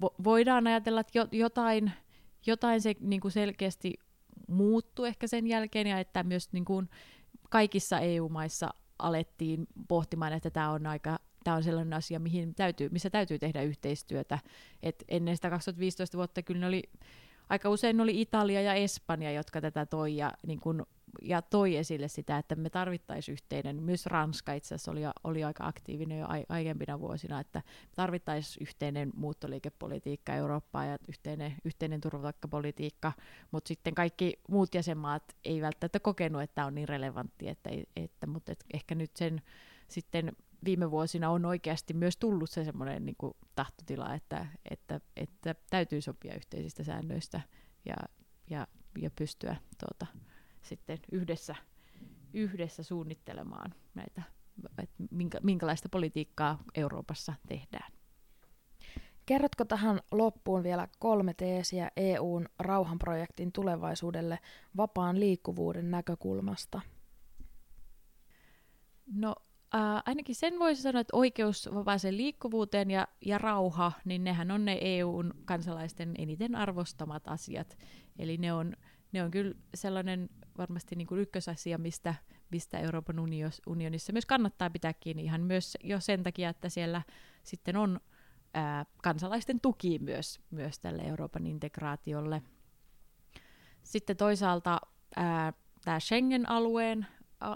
vo, voidaan ajatella, että jo, jotain, jotain se niin kuin selkeästi muuttuu ehkä sen jälkeen, ja että myös niin kuin, kaikissa EU-maissa alettiin pohtimaan, että tämä on aika tämä on sellainen asia, mihin täytyy, missä täytyy tehdä yhteistyötä. Et ennen sitä 2015 vuotta kyllä ne oli, aika usein oli Italia ja Espanja, jotka tätä toi, ja, niin kun, ja toi esille sitä, että me tarvittaisiin yhteinen, myös Ranska itse asiassa oli, oli aika aktiivinen jo aiempina vuosina, että tarvittaisiin yhteinen muuttoliikepolitiikka Eurooppaan ja yhteinen, yhteinen turvapaikkapolitiikka, mutta sitten kaikki muut jäsenmaat ei välttämättä kokenut, että tämä on niin relevantti, että, että, mutta et ehkä nyt sen sitten viime vuosina on oikeasti myös tullut se semmoinen niin tahtotila, että, että, että täytyy sopia yhteisistä säännöistä ja, ja, ja pystyä tuota, sitten yhdessä, yhdessä suunnittelemaan näitä, että minkä, minkälaista politiikkaa Euroopassa tehdään. Kerrotko tähän loppuun vielä kolme teesiä EUn rauhanprojektin tulevaisuudelle vapaan liikkuvuuden näkökulmasta? No Äh, ainakin sen voisi sanoa, että oikeus vapaaseen liikkuvuuteen ja, ja rauha, niin nehän on ne EUn kansalaisten eniten arvostamat asiat. Eli ne on, ne on kyllä sellainen varmasti niin kuin ykkösasia, mistä, mistä Euroopan unionissa myös kannattaa pitää kiinni ihan myös jo sen takia, että siellä sitten on ää, kansalaisten tuki myös, myös tälle Euroopan integraatiolle. Sitten toisaalta tämä Schengen-alueen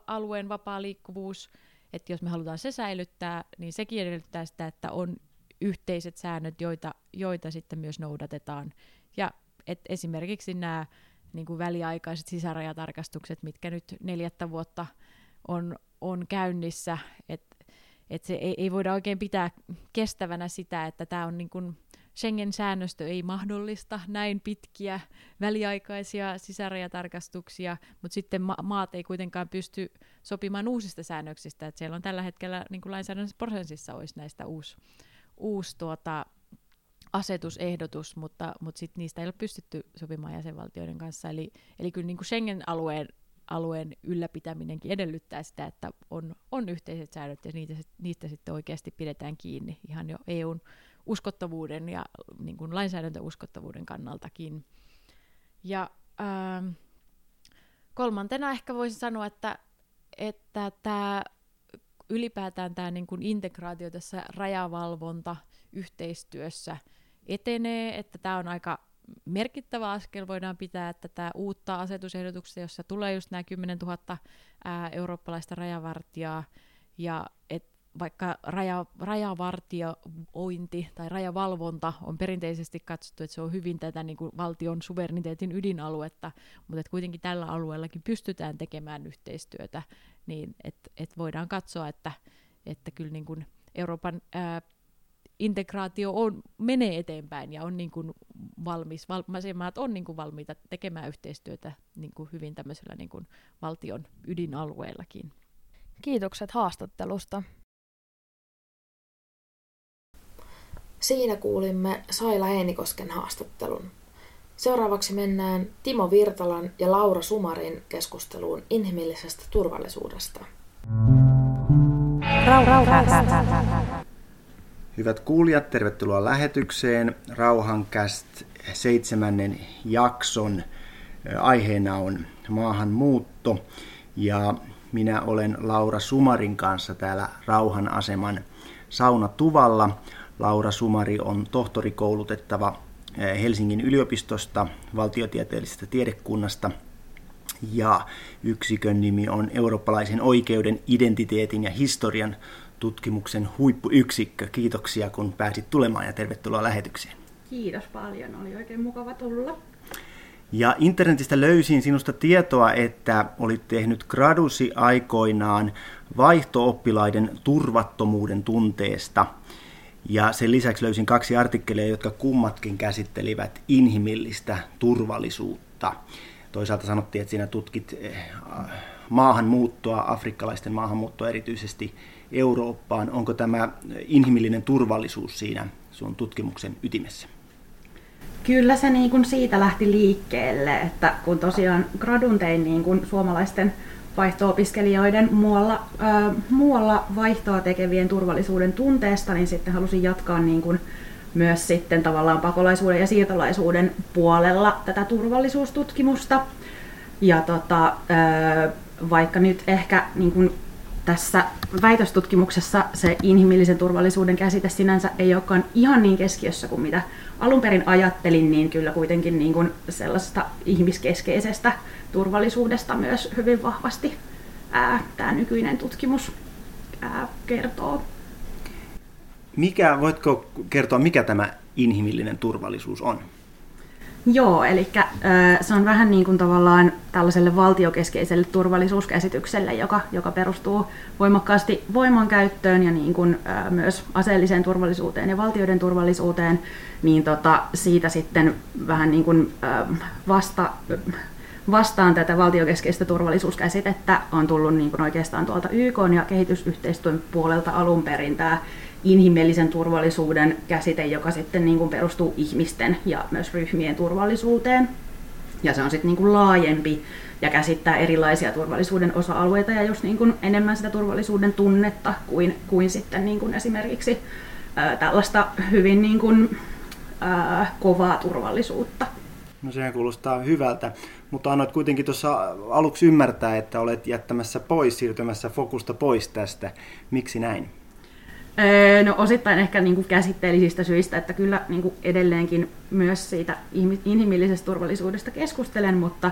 alueen vapaa liikkuvuus – että jos me halutaan se säilyttää, niin sekin edellyttää sitä, että on yhteiset säännöt, joita, joita sitten myös noudatetaan. Ja et esimerkiksi nämä niin kuin väliaikaiset sisärajatarkastukset, mitkä nyt neljättä vuotta on, on käynnissä, että et se ei, ei voida oikein pitää kestävänä sitä, että tämä on niin kuin Schengen-säännöstö ei mahdollista näin pitkiä väliaikaisia sisärajatarkastuksia, mutta sitten ma- maat ei kuitenkaan pysty sopimaan uusista säännöksistä. Et siellä on tällä hetkellä niin lainsäädännössä prosessissa olisi näistä uusi, uusi tuota, asetusehdotus, mutta, mutta sit niistä ei ole pystytty sopimaan jäsenvaltioiden kanssa. Eli, eli kyllä niin kuin Schengen-alueen alueen ylläpitäminenkin edellyttää sitä, että on, on yhteiset säännöt ja niitä, niistä sitten oikeasti pidetään kiinni ihan jo EUn uskottavuuden ja niin kuin lainsäädäntöuskottavuuden kannaltakin. Ja ähm, kolmantena ehkä voisin sanoa, että, että tämä ylipäätään tämä niin kuin integraatio tässä rajavalvonta yhteistyössä etenee, että tämä on aika merkittävä askel. Voidaan pitää, että tämä uutta asetusehdotuksesta, jossa tulee just nämä 10 000 ää, eurooppalaista rajavartijaa, ja et vaikka raja, rajavartiointi tai rajavalvonta on perinteisesti katsottu, että se on hyvin tätä niin kuin valtion suvereniteetin ydinaluetta, mutta että kuitenkin tällä alueellakin pystytään tekemään yhteistyötä, niin että et voidaan katsoa, että, että kyllä niin kuin Euroopan ää, integraatio on, menee eteenpäin ja on niin kuin valmis, val, maat on niin kuin valmiita tekemään yhteistyötä niin kuin hyvin tämmöisellä niin kuin valtion ydinalueellakin. Kiitokset haastattelusta. Siinä kuulimme Saila Heinikosken haastattelun. Seuraavaksi mennään Timo Virtalan ja Laura Sumarin keskusteluun inhimillisestä turvallisuudesta. Hyvät kuulijat, tervetuloa lähetykseen. Rauhankäst seitsemännen jakson aiheena on maahanmuutto ja minä olen Laura Sumarin kanssa täällä Rauhan aseman saunatuvalla. Laura Sumari on tohtorikoulutettava Helsingin yliopistosta, valtiotieteellisestä tiedekunnasta ja yksikön nimi on Eurooppalaisen oikeuden, identiteetin ja historian tutkimuksen huippuyksikkö. Kiitoksia kun pääsit tulemaan ja tervetuloa lähetykseen. Kiitos paljon, oli oikein mukava tulla. Ja internetistä löysin sinusta tietoa, että olit tehnyt gradusi aikoinaan vaihtooppilaiden turvattomuuden tunteesta. Ja sen lisäksi löysin kaksi artikkeleja, jotka kummatkin käsittelivät inhimillistä turvallisuutta. Toisaalta sanottiin, että siinä tutkit eh, maahanmuuttoa, afrikkalaisten maahanmuuttoa erityisesti Eurooppaan. Onko tämä inhimillinen turvallisuus siinä sun tutkimuksen ytimessä? Kyllä se niin kuin siitä lähti liikkeelle, että kun tosiaan gradun tein niin kuin suomalaisten vaihto-opiskelijoiden muualla, äh, muualla vaihtoa tekevien turvallisuuden tunteesta, niin sitten halusin jatkaa niin kuin myös sitten tavallaan pakolaisuuden ja siirtolaisuuden puolella tätä turvallisuustutkimusta. Ja tota, äh, vaikka nyt ehkä niin kuin tässä väitöstutkimuksessa se inhimillisen turvallisuuden käsite sinänsä ei olekaan ihan niin keskiössä kuin mitä alun perin ajattelin, niin kyllä kuitenkin niin kuin sellaisesta ihmiskeskeisestä turvallisuudesta myös hyvin vahvasti ää, tämä nykyinen tutkimus ää, kertoo. Mikä, voitko kertoa, mikä tämä inhimillinen turvallisuus on? Joo, eli se on vähän niin kuin tavallaan tällaiselle valtiokeskeiselle turvallisuuskäsitykselle, joka, joka perustuu voimakkaasti voimankäyttöön ja niin kuin, myös aseelliseen turvallisuuteen ja valtioiden turvallisuuteen, niin tota, siitä sitten vähän niin kuin vasta, vastaan tätä valtiokeskeistä turvallisuuskäsitettä on tullut niin kuin oikeastaan tuolta YK ja kehitysyhteistyön puolelta alun perin tämä inhimillisen turvallisuuden käsite, joka sitten niin kuin perustuu ihmisten ja myös ryhmien turvallisuuteen. Ja se on sitten niin kuin laajempi ja käsittää erilaisia turvallisuuden osa-alueita ja just niin kuin enemmän sitä turvallisuuden tunnetta kuin, kuin sitten niin kuin esimerkiksi ää, tällaista hyvin niin kuin, ää, kovaa turvallisuutta. No sehän kuulostaa hyvältä, mutta annoit kuitenkin tuossa aluksi ymmärtää, että olet jättämässä pois, siirtymässä fokusta pois tästä. Miksi näin? Öö, no osittain ehkä niin kuin käsitteellisistä syistä, että kyllä niin kuin edelleenkin myös siitä inhimillisestä turvallisuudesta keskustelen, mutta,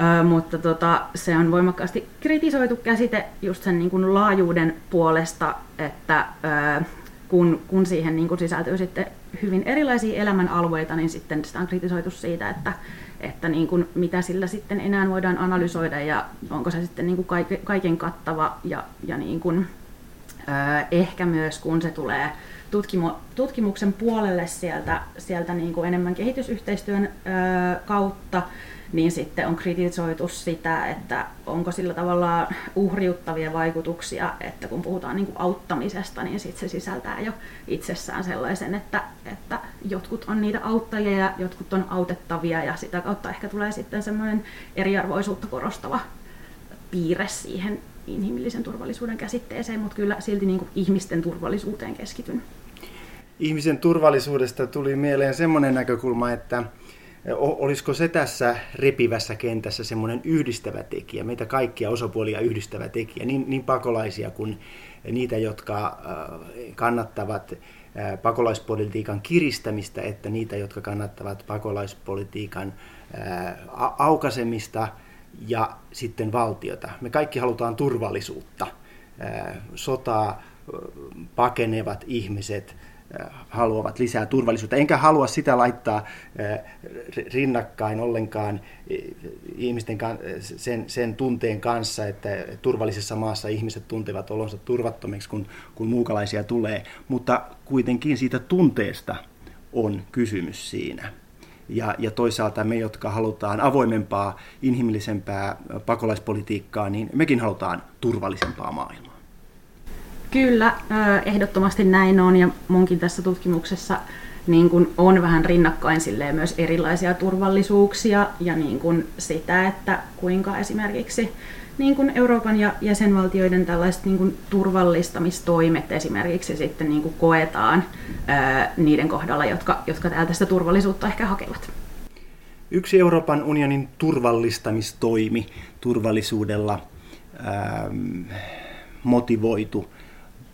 öö, mutta tota, se on voimakkaasti kritisoitu käsite just sen niin kuin laajuuden puolesta, että öö, kun, kun siihen niin kuin sisältyy sitten hyvin erilaisia elämänalueita, niin sitten sitä on kritisoitu siitä, että, että niin kuin mitä sillä sitten enää voidaan analysoida ja onko se sitten niin kuin kaiken kattava ja, ja niin kuin, ehkä myös kun se tulee tutkimu- tutkimuksen puolelle sieltä, sieltä niin kuin enemmän kehitysyhteistyön kautta, niin sitten on kritisoitu sitä, että onko sillä tavalla uhriuttavia vaikutuksia, että kun puhutaan niin kuin auttamisesta, niin sitten se sisältää jo itsessään sellaisen, että, että jotkut on niitä auttajia ja jotkut on autettavia ja sitä kautta ehkä tulee sitten semmoinen eriarvoisuutta korostava piirre siihen inhimillisen turvallisuuden käsitteeseen, mutta kyllä silti niin kuin ihmisten turvallisuuteen keskityn. Ihmisen turvallisuudesta tuli mieleen semmoinen näkökulma, että olisiko se tässä repivässä kentässä semmoinen yhdistävä tekijä, meitä kaikkia osapuolia yhdistävä tekijä, niin, niin pakolaisia kuin niitä, jotka kannattavat pakolaispolitiikan kiristämistä, että niitä, jotka kannattavat pakolaispolitiikan aukasemista – ja sitten valtiota. Me kaikki halutaan turvallisuutta. Sotaa pakenevat ihmiset haluavat lisää turvallisuutta. Enkä halua sitä laittaa rinnakkain ollenkaan ihmisten sen, sen tunteen kanssa, että turvallisessa maassa ihmiset tuntevat olonsa turvattomiksi, kun, kun muukalaisia tulee. Mutta kuitenkin siitä tunteesta on kysymys siinä ja, ja toisaalta me, jotka halutaan avoimempaa, inhimillisempää pakolaispolitiikkaa, niin mekin halutaan turvallisempaa maailmaa. Kyllä, ehdottomasti näin on ja munkin tässä tutkimuksessa niin kun on vähän rinnakkain myös erilaisia turvallisuuksia ja niin kun sitä, että kuinka esimerkiksi niin kuin Euroopan ja jäsenvaltioiden tällaiset niin kuin turvallistamistoimet esimerkiksi sitten niin kuin koetaan ää, niiden kohdalla, jotka, jotka täältä sitä turvallisuutta ehkä hakevat. Yksi Euroopan unionin turvallistamistoimi turvallisuudella ää, motivoitu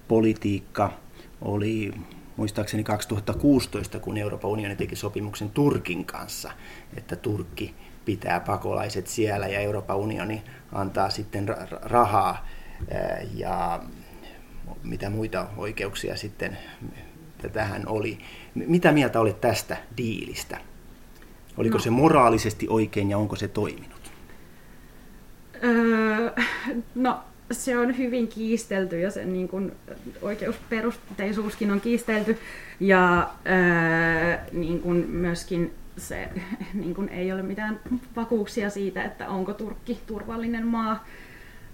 politiikka oli muistaakseni 2016, kun Euroopan unioni teki sopimuksen Turkin kanssa, että Turkki pitää pakolaiset siellä ja Euroopan unioni antaa sitten rahaa ja mitä muita oikeuksia sitten tähän oli. Mitä mieltä olet tästä diilistä? Oliko No. se moraalisesti oikein ja onko se toiminut? Öö, no se on hyvin kiistelty ja sen niin kuin, oikeusperusteisuuskin on kiistelty. Ja öö, niin kuin myöskin se niin kuin ei ole mitään vakuuksia siitä, että onko Turkki turvallinen maa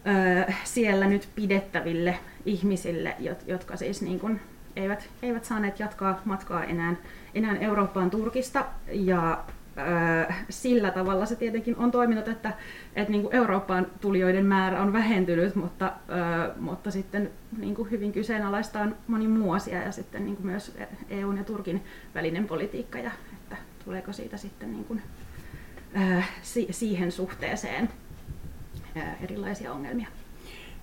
öö, siellä nyt pidettäville ihmisille, jot- jotka siis niin kuin eivät, eivät saaneet jatkaa matkaa enää, enää Eurooppaan Turkista. Ja öö, sillä tavalla se tietenkin on toiminut, että, että niin kuin Eurooppaan tulijoiden määrä on vähentynyt, mutta, öö, mutta sitten niin kuin hyvin kyseenalaista on moni muu asia ja sitten niin kuin myös EUn ja Turkin välinen politiikka ja tuleeko siitä sitten niin kuin, öö, si- siihen suhteeseen öö, erilaisia ongelmia.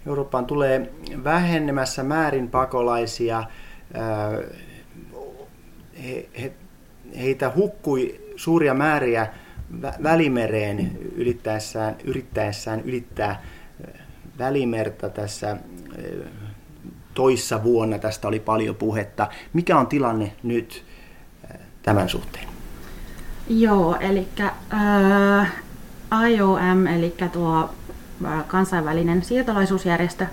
Eurooppaan tulee vähenemässä määrin pakolaisia. Ää, He, he, heitä hukkui suuria määriä vä- välimereen ylittäessään, yrittäessään ylittää ää, välimerta tässä ää, toissa vuonna. Tästä oli paljon puhetta. Mikä on tilanne nyt ää, tämän suhteen? Joo, eli äh, IOM, eli tuo äh, kansainvälinen siirtolaisuusjärjestö,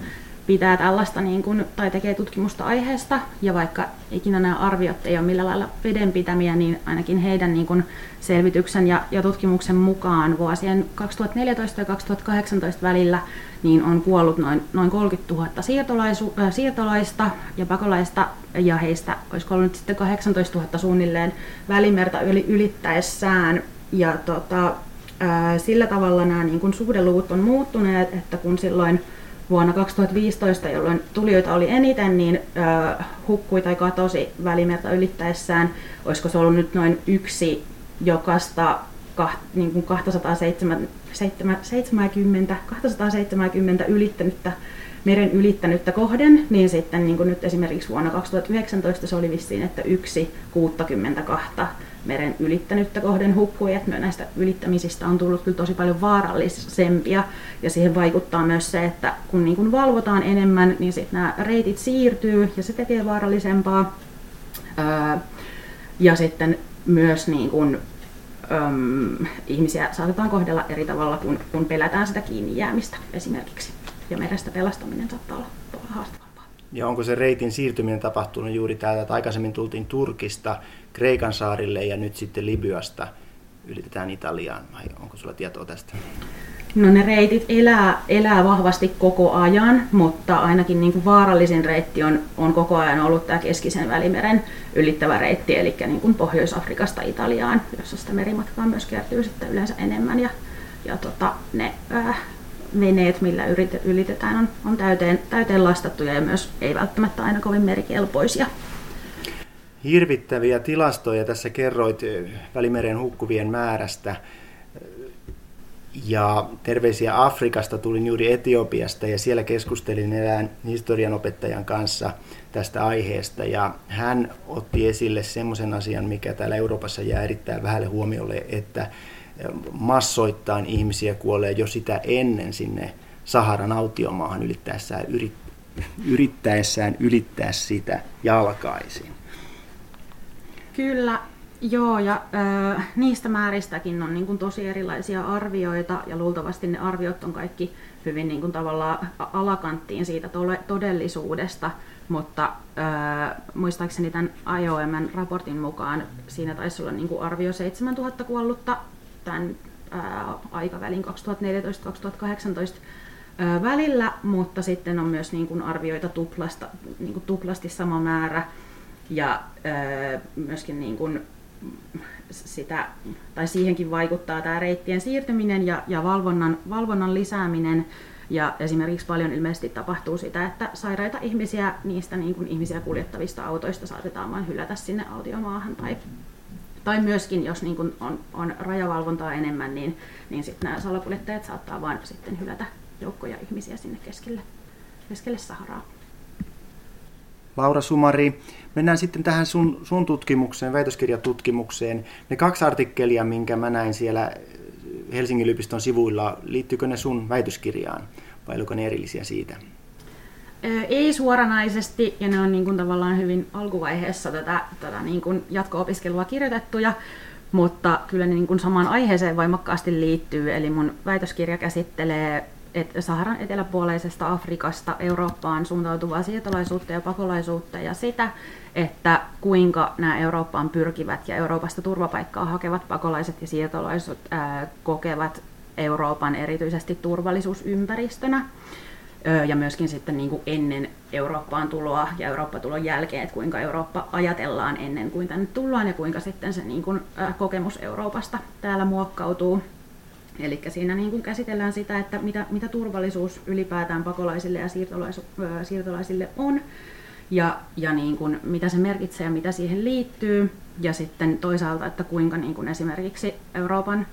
pitää tällaista niin kuin, tai tekee tutkimusta aiheesta, ja vaikka ikinä nämä arviot ei ole millään lailla vedenpitämiä, niin ainakin heidän niin kuin, selvityksen ja, ja tutkimuksen mukaan vuosien 2014 ja 2018 välillä niin on kuollut noin, noin 30 000 siirtolaisu, äh, siirtolaista ja pakolaista, ja heistä olisi kuollut sitten 18 000 suunnilleen välimerta yli, ylittäessään. Ja tota, ää, sillä tavalla nämä niin kuin suhdeluvut on muuttuneet, että kun silloin vuonna 2015, jolloin tulijoita oli eniten, niin ää, hukkui tai katosi välimerta ylittäessään, olisiko se ollut nyt noin yksi jokasta kah, niin kuin 270, 270 ylittänyttä meren ylittänyttä kohden, niin sitten niin kuin nyt esimerkiksi vuonna 2019 se oli vissiin, että yksi 62 meren ylittänyttä kohden hukkui, että näistä ylittämisistä on tullut kyllä tosi paljon vaarallisempia, ja siihen vaikuttaa myös se, että kun niin kuin valvotaan enemmän, niin sitten nämä reitit siirtyy, ja se tekee vaarallisempaa. Öö, ja sitten myös niin kuin, öm, ihmisiä saatetaan kohdella eri tavalla, kun, kun pelätään sitä kiinni jäämistä esimerkiksi. Ja merestä pelastaminen saattaa olla haastavampaa. Ja onko se reitin siirtyminen tapahtunut juuri täältä, että aikaisemmin tultiin Turkista Kreikan saarille ja nyt sitten Libyasta ylitetään Italiaan, vai onko sulla tietoa tästä? No ne reitit elää, elää vahvasti koko ajan, mutta ainakin niin kuin vaarallisin reitti on, on koko ajan ollut tämä keskisen välimeren ylittävä reitti, eli niin kuin Pohjois-Afrikasta Italiaan, jossa sitä merimatkaa myös kertyy sitten yleensä enemmän. Ja, ja tota, ne äh, veneet, millä ylitetään, on, on täyteen, täyteen lastattuja ja myös ei välttämättä aina kovin merikelpoisia. Hirvittäviä tilastoja tässä kerroit eh, Välimeren hukkuvien määrästä. Ja terveisiä Afrikasta tulin juuri Etiopiasta ja siellä keskustelin erään historianopettajan kanssa tästä aiheesta ja hän otti esille semmoisen asian, mikä täällä Euroopassa jää erittäin vähälle huomiolle, että massoittain ihmisiä kuolee jo sitä ennen sinne Saharan autiomaahan ylittäessään, yrit, yrittäessään ylittää sitä jalkaisin. Kyllä, joo, ja ö, niistä määristäkin on niin kuin tosi erilaisia arvioita, ja luultavasti ne arviot on kaikki hyvin niin kuin tavallaan alakanttiin siitä tole- todellisuudesta, mutta ö, muistaakseni tämän IOMn raportin mukaan siinä taisi olla niin kuin arvio 7000 kuollutta tämän aikavälin 2014-2018 ö, välillä, mutta sitten on myös niin kuin arvioita tuplasta, niin kuin tuplasti sama määrä, ja myöskin niin kuin sitä, tai siihenkin vaikuttaa tämä reittien siirtyminen ja, ja valvonnan, valvonnan lisääminen. Ja esimerkiksi paljon ilmeisesti tapahtuu sitä, että sairaita ihmisiä niistä niin kuin ihmisiä kuljettavista autoista saatetaan vain hylätä sinne autiomaahan. Tai, tai myöskin, jos niin kuin on, on rajavalvontaa enemmän, niin, niin sitten nämä salakuljettajat saattaa vain sitten hylätä joukkoja ihmisiä sinne keskelle, keskelle Saharaa. Laura Sumari, mennään sitten tähän sun, sun tutkimukseen, väitöskirjatutkimukseen. Ne kaksi artikkelia, minkä mä näin siellä Helsingin yliopiston sivuilla, liittyykö ne sun väitöskirjaan vai oliko ne erillisiä siitä? Ei suoranaisesti, ja ne on niin kuin tavallaan hyvin alkuvaiheessa tätä, tätä niin kuin jatko-opiskelua kirjoitettuja, mutta kyllä ne niin kuin samaan aiheeseen voimakkaasti liittyy. Eli mun väitöskirja käsittelee että Saharan eteläpuoleisesta Afrikasta Eurooppaan suuntautuvaa siirtolaisuutta ja pakolaisuutta ja sitä, että kuinka nämä Eurooppaan pyrkivät ja Euroopasta turvapaikkaa hakevat pakolaiset ja siirtolaiset ää, kokevat Euroopan erityisesti turvallisuusympäristönä ja myöskin sitten niin kuin ennen Eurooppaan tuloa ja Eurooppa-tulon jälkeen, että kuinka Eurooppa ajatellaan ennen kuin tänne tullaan ja kuinka sitten se niin kuin, kokemus Euroopasta täällä muokkautuu. Eli siinä niin kuin käsitellään sitä, että mitä, mitä turvallisuus ylipäätään pakolaisille ja siirtolais, siirtolaisille on, ja, ja niin kuin, mitä se merkitsee ja mitä siihen liittyy, ja sitten toisaalta, että kuinka niin kuin esimerkiksi Euroopan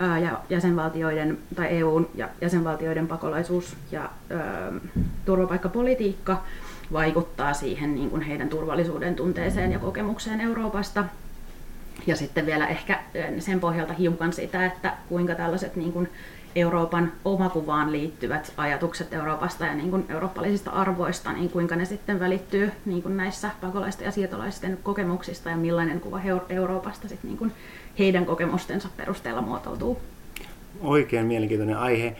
ja jäsenvaltioiden tai EUn ja jäsenvaltioiden pakolaisuus ja ö, turvapaikkapolitiikka vaikuttaa siihen niin kuin heidän turvallisuuden tunteeseen ja kokemukseen Euroopasta. Ja sitten vielä ehkä sen pohjalta hiukan sitä, että kuinka tällaiset niin kuin Euroopan omakuvaan liittyvät ajatukset Euroopasta ja niin kuin eurooppalaisista arvoista, niin kuinka ne sitten välittyy niin kuin näissä pakolaisten ja siirtolaisten kokemuksista ja millainen kuva Euroopasta sitten niin kuin heidän kokemustensa perusteella muotoutuu. Oikein mielenkiintoinen aihe.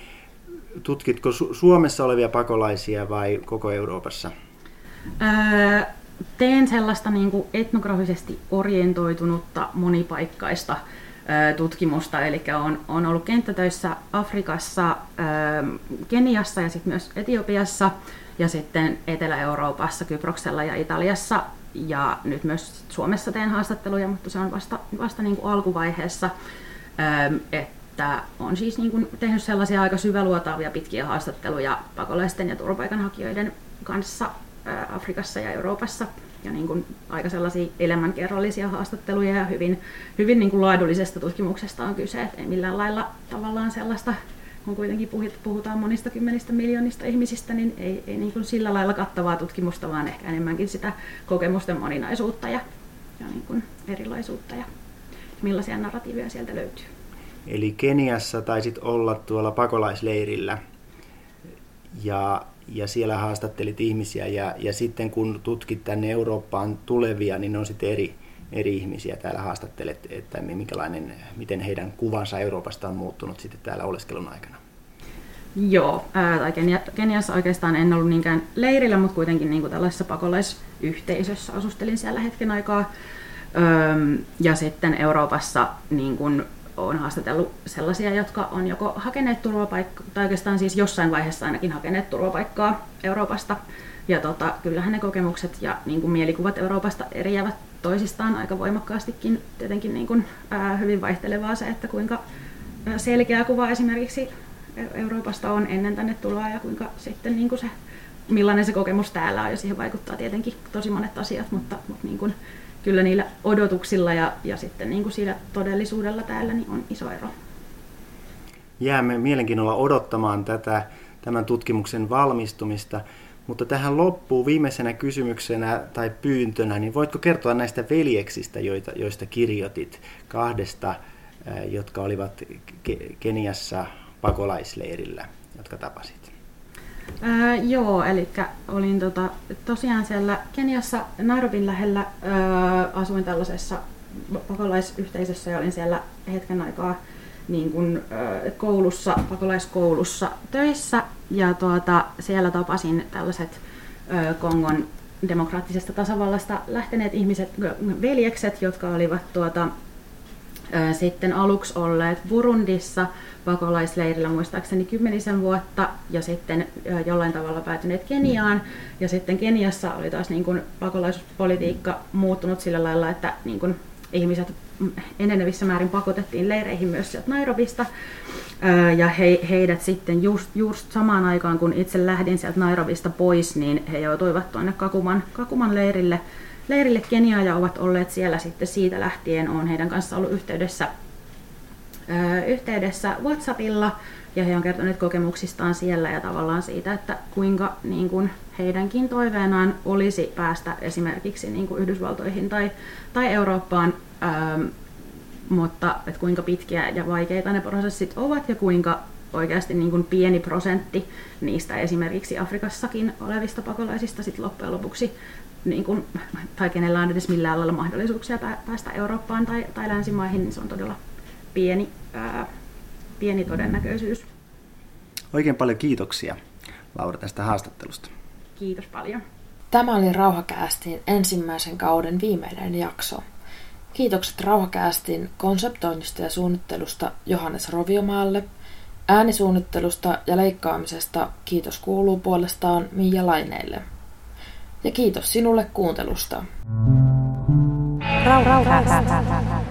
Tutkitko Su- Suomessa olevia pakolaisia vai koko Euroopassa? Öö, teen sellaista niin kuin etnografisesti orientoitunutta monipaikkaista tutkimusta, eli on, on ollut kenttätöissä Afrikassa, Keniassa ja sitten myös Etiopiassa ja sitten Etelä-Euroopassa, Kyproksella ja Italiassa ja nyt myös Suomessa teen haastatteluja, mutta se on vasta, vasta niin kuin alkuvaiheessa, että on siis niin kuin tehnyt sellaisia aika syväluotaavia pitkiä haastatteluja pakolaisten ja turvapaikanhakijoiden kanssa Afrikassa ja Euroopassa. Ja niin kuin aika sellaisia elämänkerrallisia haastatteluja ja hyvin, hyvin niin kuin laadullisesta tutkimuksesta on kyse, että ei millään lailla tavallaan sellaista, kun kuitenkin puhutaan monista kymmenistä miljoonista ihmisistä, niin ei, ei niin kuin sillä lailla kattavaa tutkimusta, vaan ehkä enemmänkin sitä kokemusten moninaisuutta ja, ja niin kuin erilaisuutta ja millaisia narratiiveja sieltä löytyy. Eli Keniassa taisit olla tuolla pakolaisleirillä ja ja siellä haastattelit ihmisiä ja, ja sitten kun tutkit tänne Eurooppaan tulevia, niin ne on sitten eri, eri ihmisiä täällä haastattelet, että minkälainen, miten heidän kuvansa Euroopasta on muuttunut sitten täällä oleskelun aikana. Joo, ää, tai Kenia, Keniassa oikeastaan en ollut niinkään leirillä, mutta kuitenkin niin kuin tällaisessa pakolaisyhteisössä asustelin siellä hetken aikaa. Öm, ja sitten Euroopassa niin kuin olen haastatellut sellaisia, jotka on joko hakeneet turvapaikkaa, tai oikeastaan siis jossain vaiheessa ainakin hakeneet turvapaikkaa Euroopasta. Ja tota, kyllähän ne kokemukset ja niin kuin mielikuvat Euroopasta eriävät toisistaan aika voimakkaastikin. Tietenkin niin kuin, ää, hyvin vaihtelevaa se, että kuinka selkeä kuva esimerkiksi Euroopasta on ennen tänne tuloa ja kuinka sitten niin kuin se, millainen se kokemus täällä on. Ja siihen vaikuttaa tietenkin tosi monet asiat, mutta, mutta niin kuin, kyllä niillä odotuksilla ja, ja sitten niin kuin siinä todellisuudella täällä niin on iso ero. Jäämme mielenkiinnolla odottamaan tätä, tämän tutkimuksen valmistumista, mutta tähän loppuu viimeisenä kysymyksenä tai pyyntönä, niin voitko kertoa näistä veljeksistä, joita, joista kirjoitit, kahdesta, jotka olivat Keniassa pakolaisleirillä, jotka tapasit? Ää, joo, eli olin tota, tosiaan siellä Keniassa Nairobin lähellä, ää, asuin tällaisessa pakolaisyhteisössä ja olin siellä hetken aikaa niin kuin, koulussa, pakolaiskoulussa töissä ja tuota, siellä tapasin tällaiset Kongon demokraattisesta tasavallasta lähteneet ihmiset, veljekset, jotka olivat tuota, sitten aluksi olleet Burundissa pakolaisleirillä muistaakseni kymmenisen vuotta ja sitten jollain tavalla päätyneet Keniaan. Ja sitten Keniassa oli taas niin kuin pakolaispolitiikka muuttunut sillä lailla, että niin kuin ihmiset enenevissä määrin pakotettiin leireihin myös sieltä Nairobista. Ja he, heidät sitten just, just samaan aikaan, kun itse lähdin sieltä Nairobista pois, niin he joutuivat tuonne Kakuman, Kakuman leirille leirille Keniaan ja ovat olleet siellä sitten siitä lähtien. Olen heidän kanssa ollut yhteydessä, ö, yhteydessä WhatsAppilla ja he on kertoneet kokemuksistaan siellä ja tavallaan siitä, että kuinka niin kuin heidänkin toiveenaan olisi päästä esimerkiksi niin kuin Yhdysvaltoihin tai, tai Eurooppaan, ö, mutta että kuinka pitkiä ja vaikeita ne prosessit ovat ja kuinka oikeasti niin kuin pieni prosentti niistä esimerkiksi Afrikassakin olevista pakolaisista sit loppujen lopuksi, niin kuin, tai kenellä on edes millään lailla mahdollisuuksia päästä Eurooppaan tai, tai länsimaihin, niin se on todella pieni, ää, pieni todennäköisyys. Oikein paljon kiitoksia Laura tästä haastattelusta. Kiitos paljon. Tämä oli Rauhakäästin ensimmäisen kauden viimeinen jakso. Kiitokset Rauhakäästin konseptoinnista ja suunnittelusta Johannes Roviomaalle. Äänisuunnittelusta ja leikkaamisesta kiitos kuuluu puolestaan Mia Laineille. Ja kiitos sinulle kuuntelusta. Rauhakääst.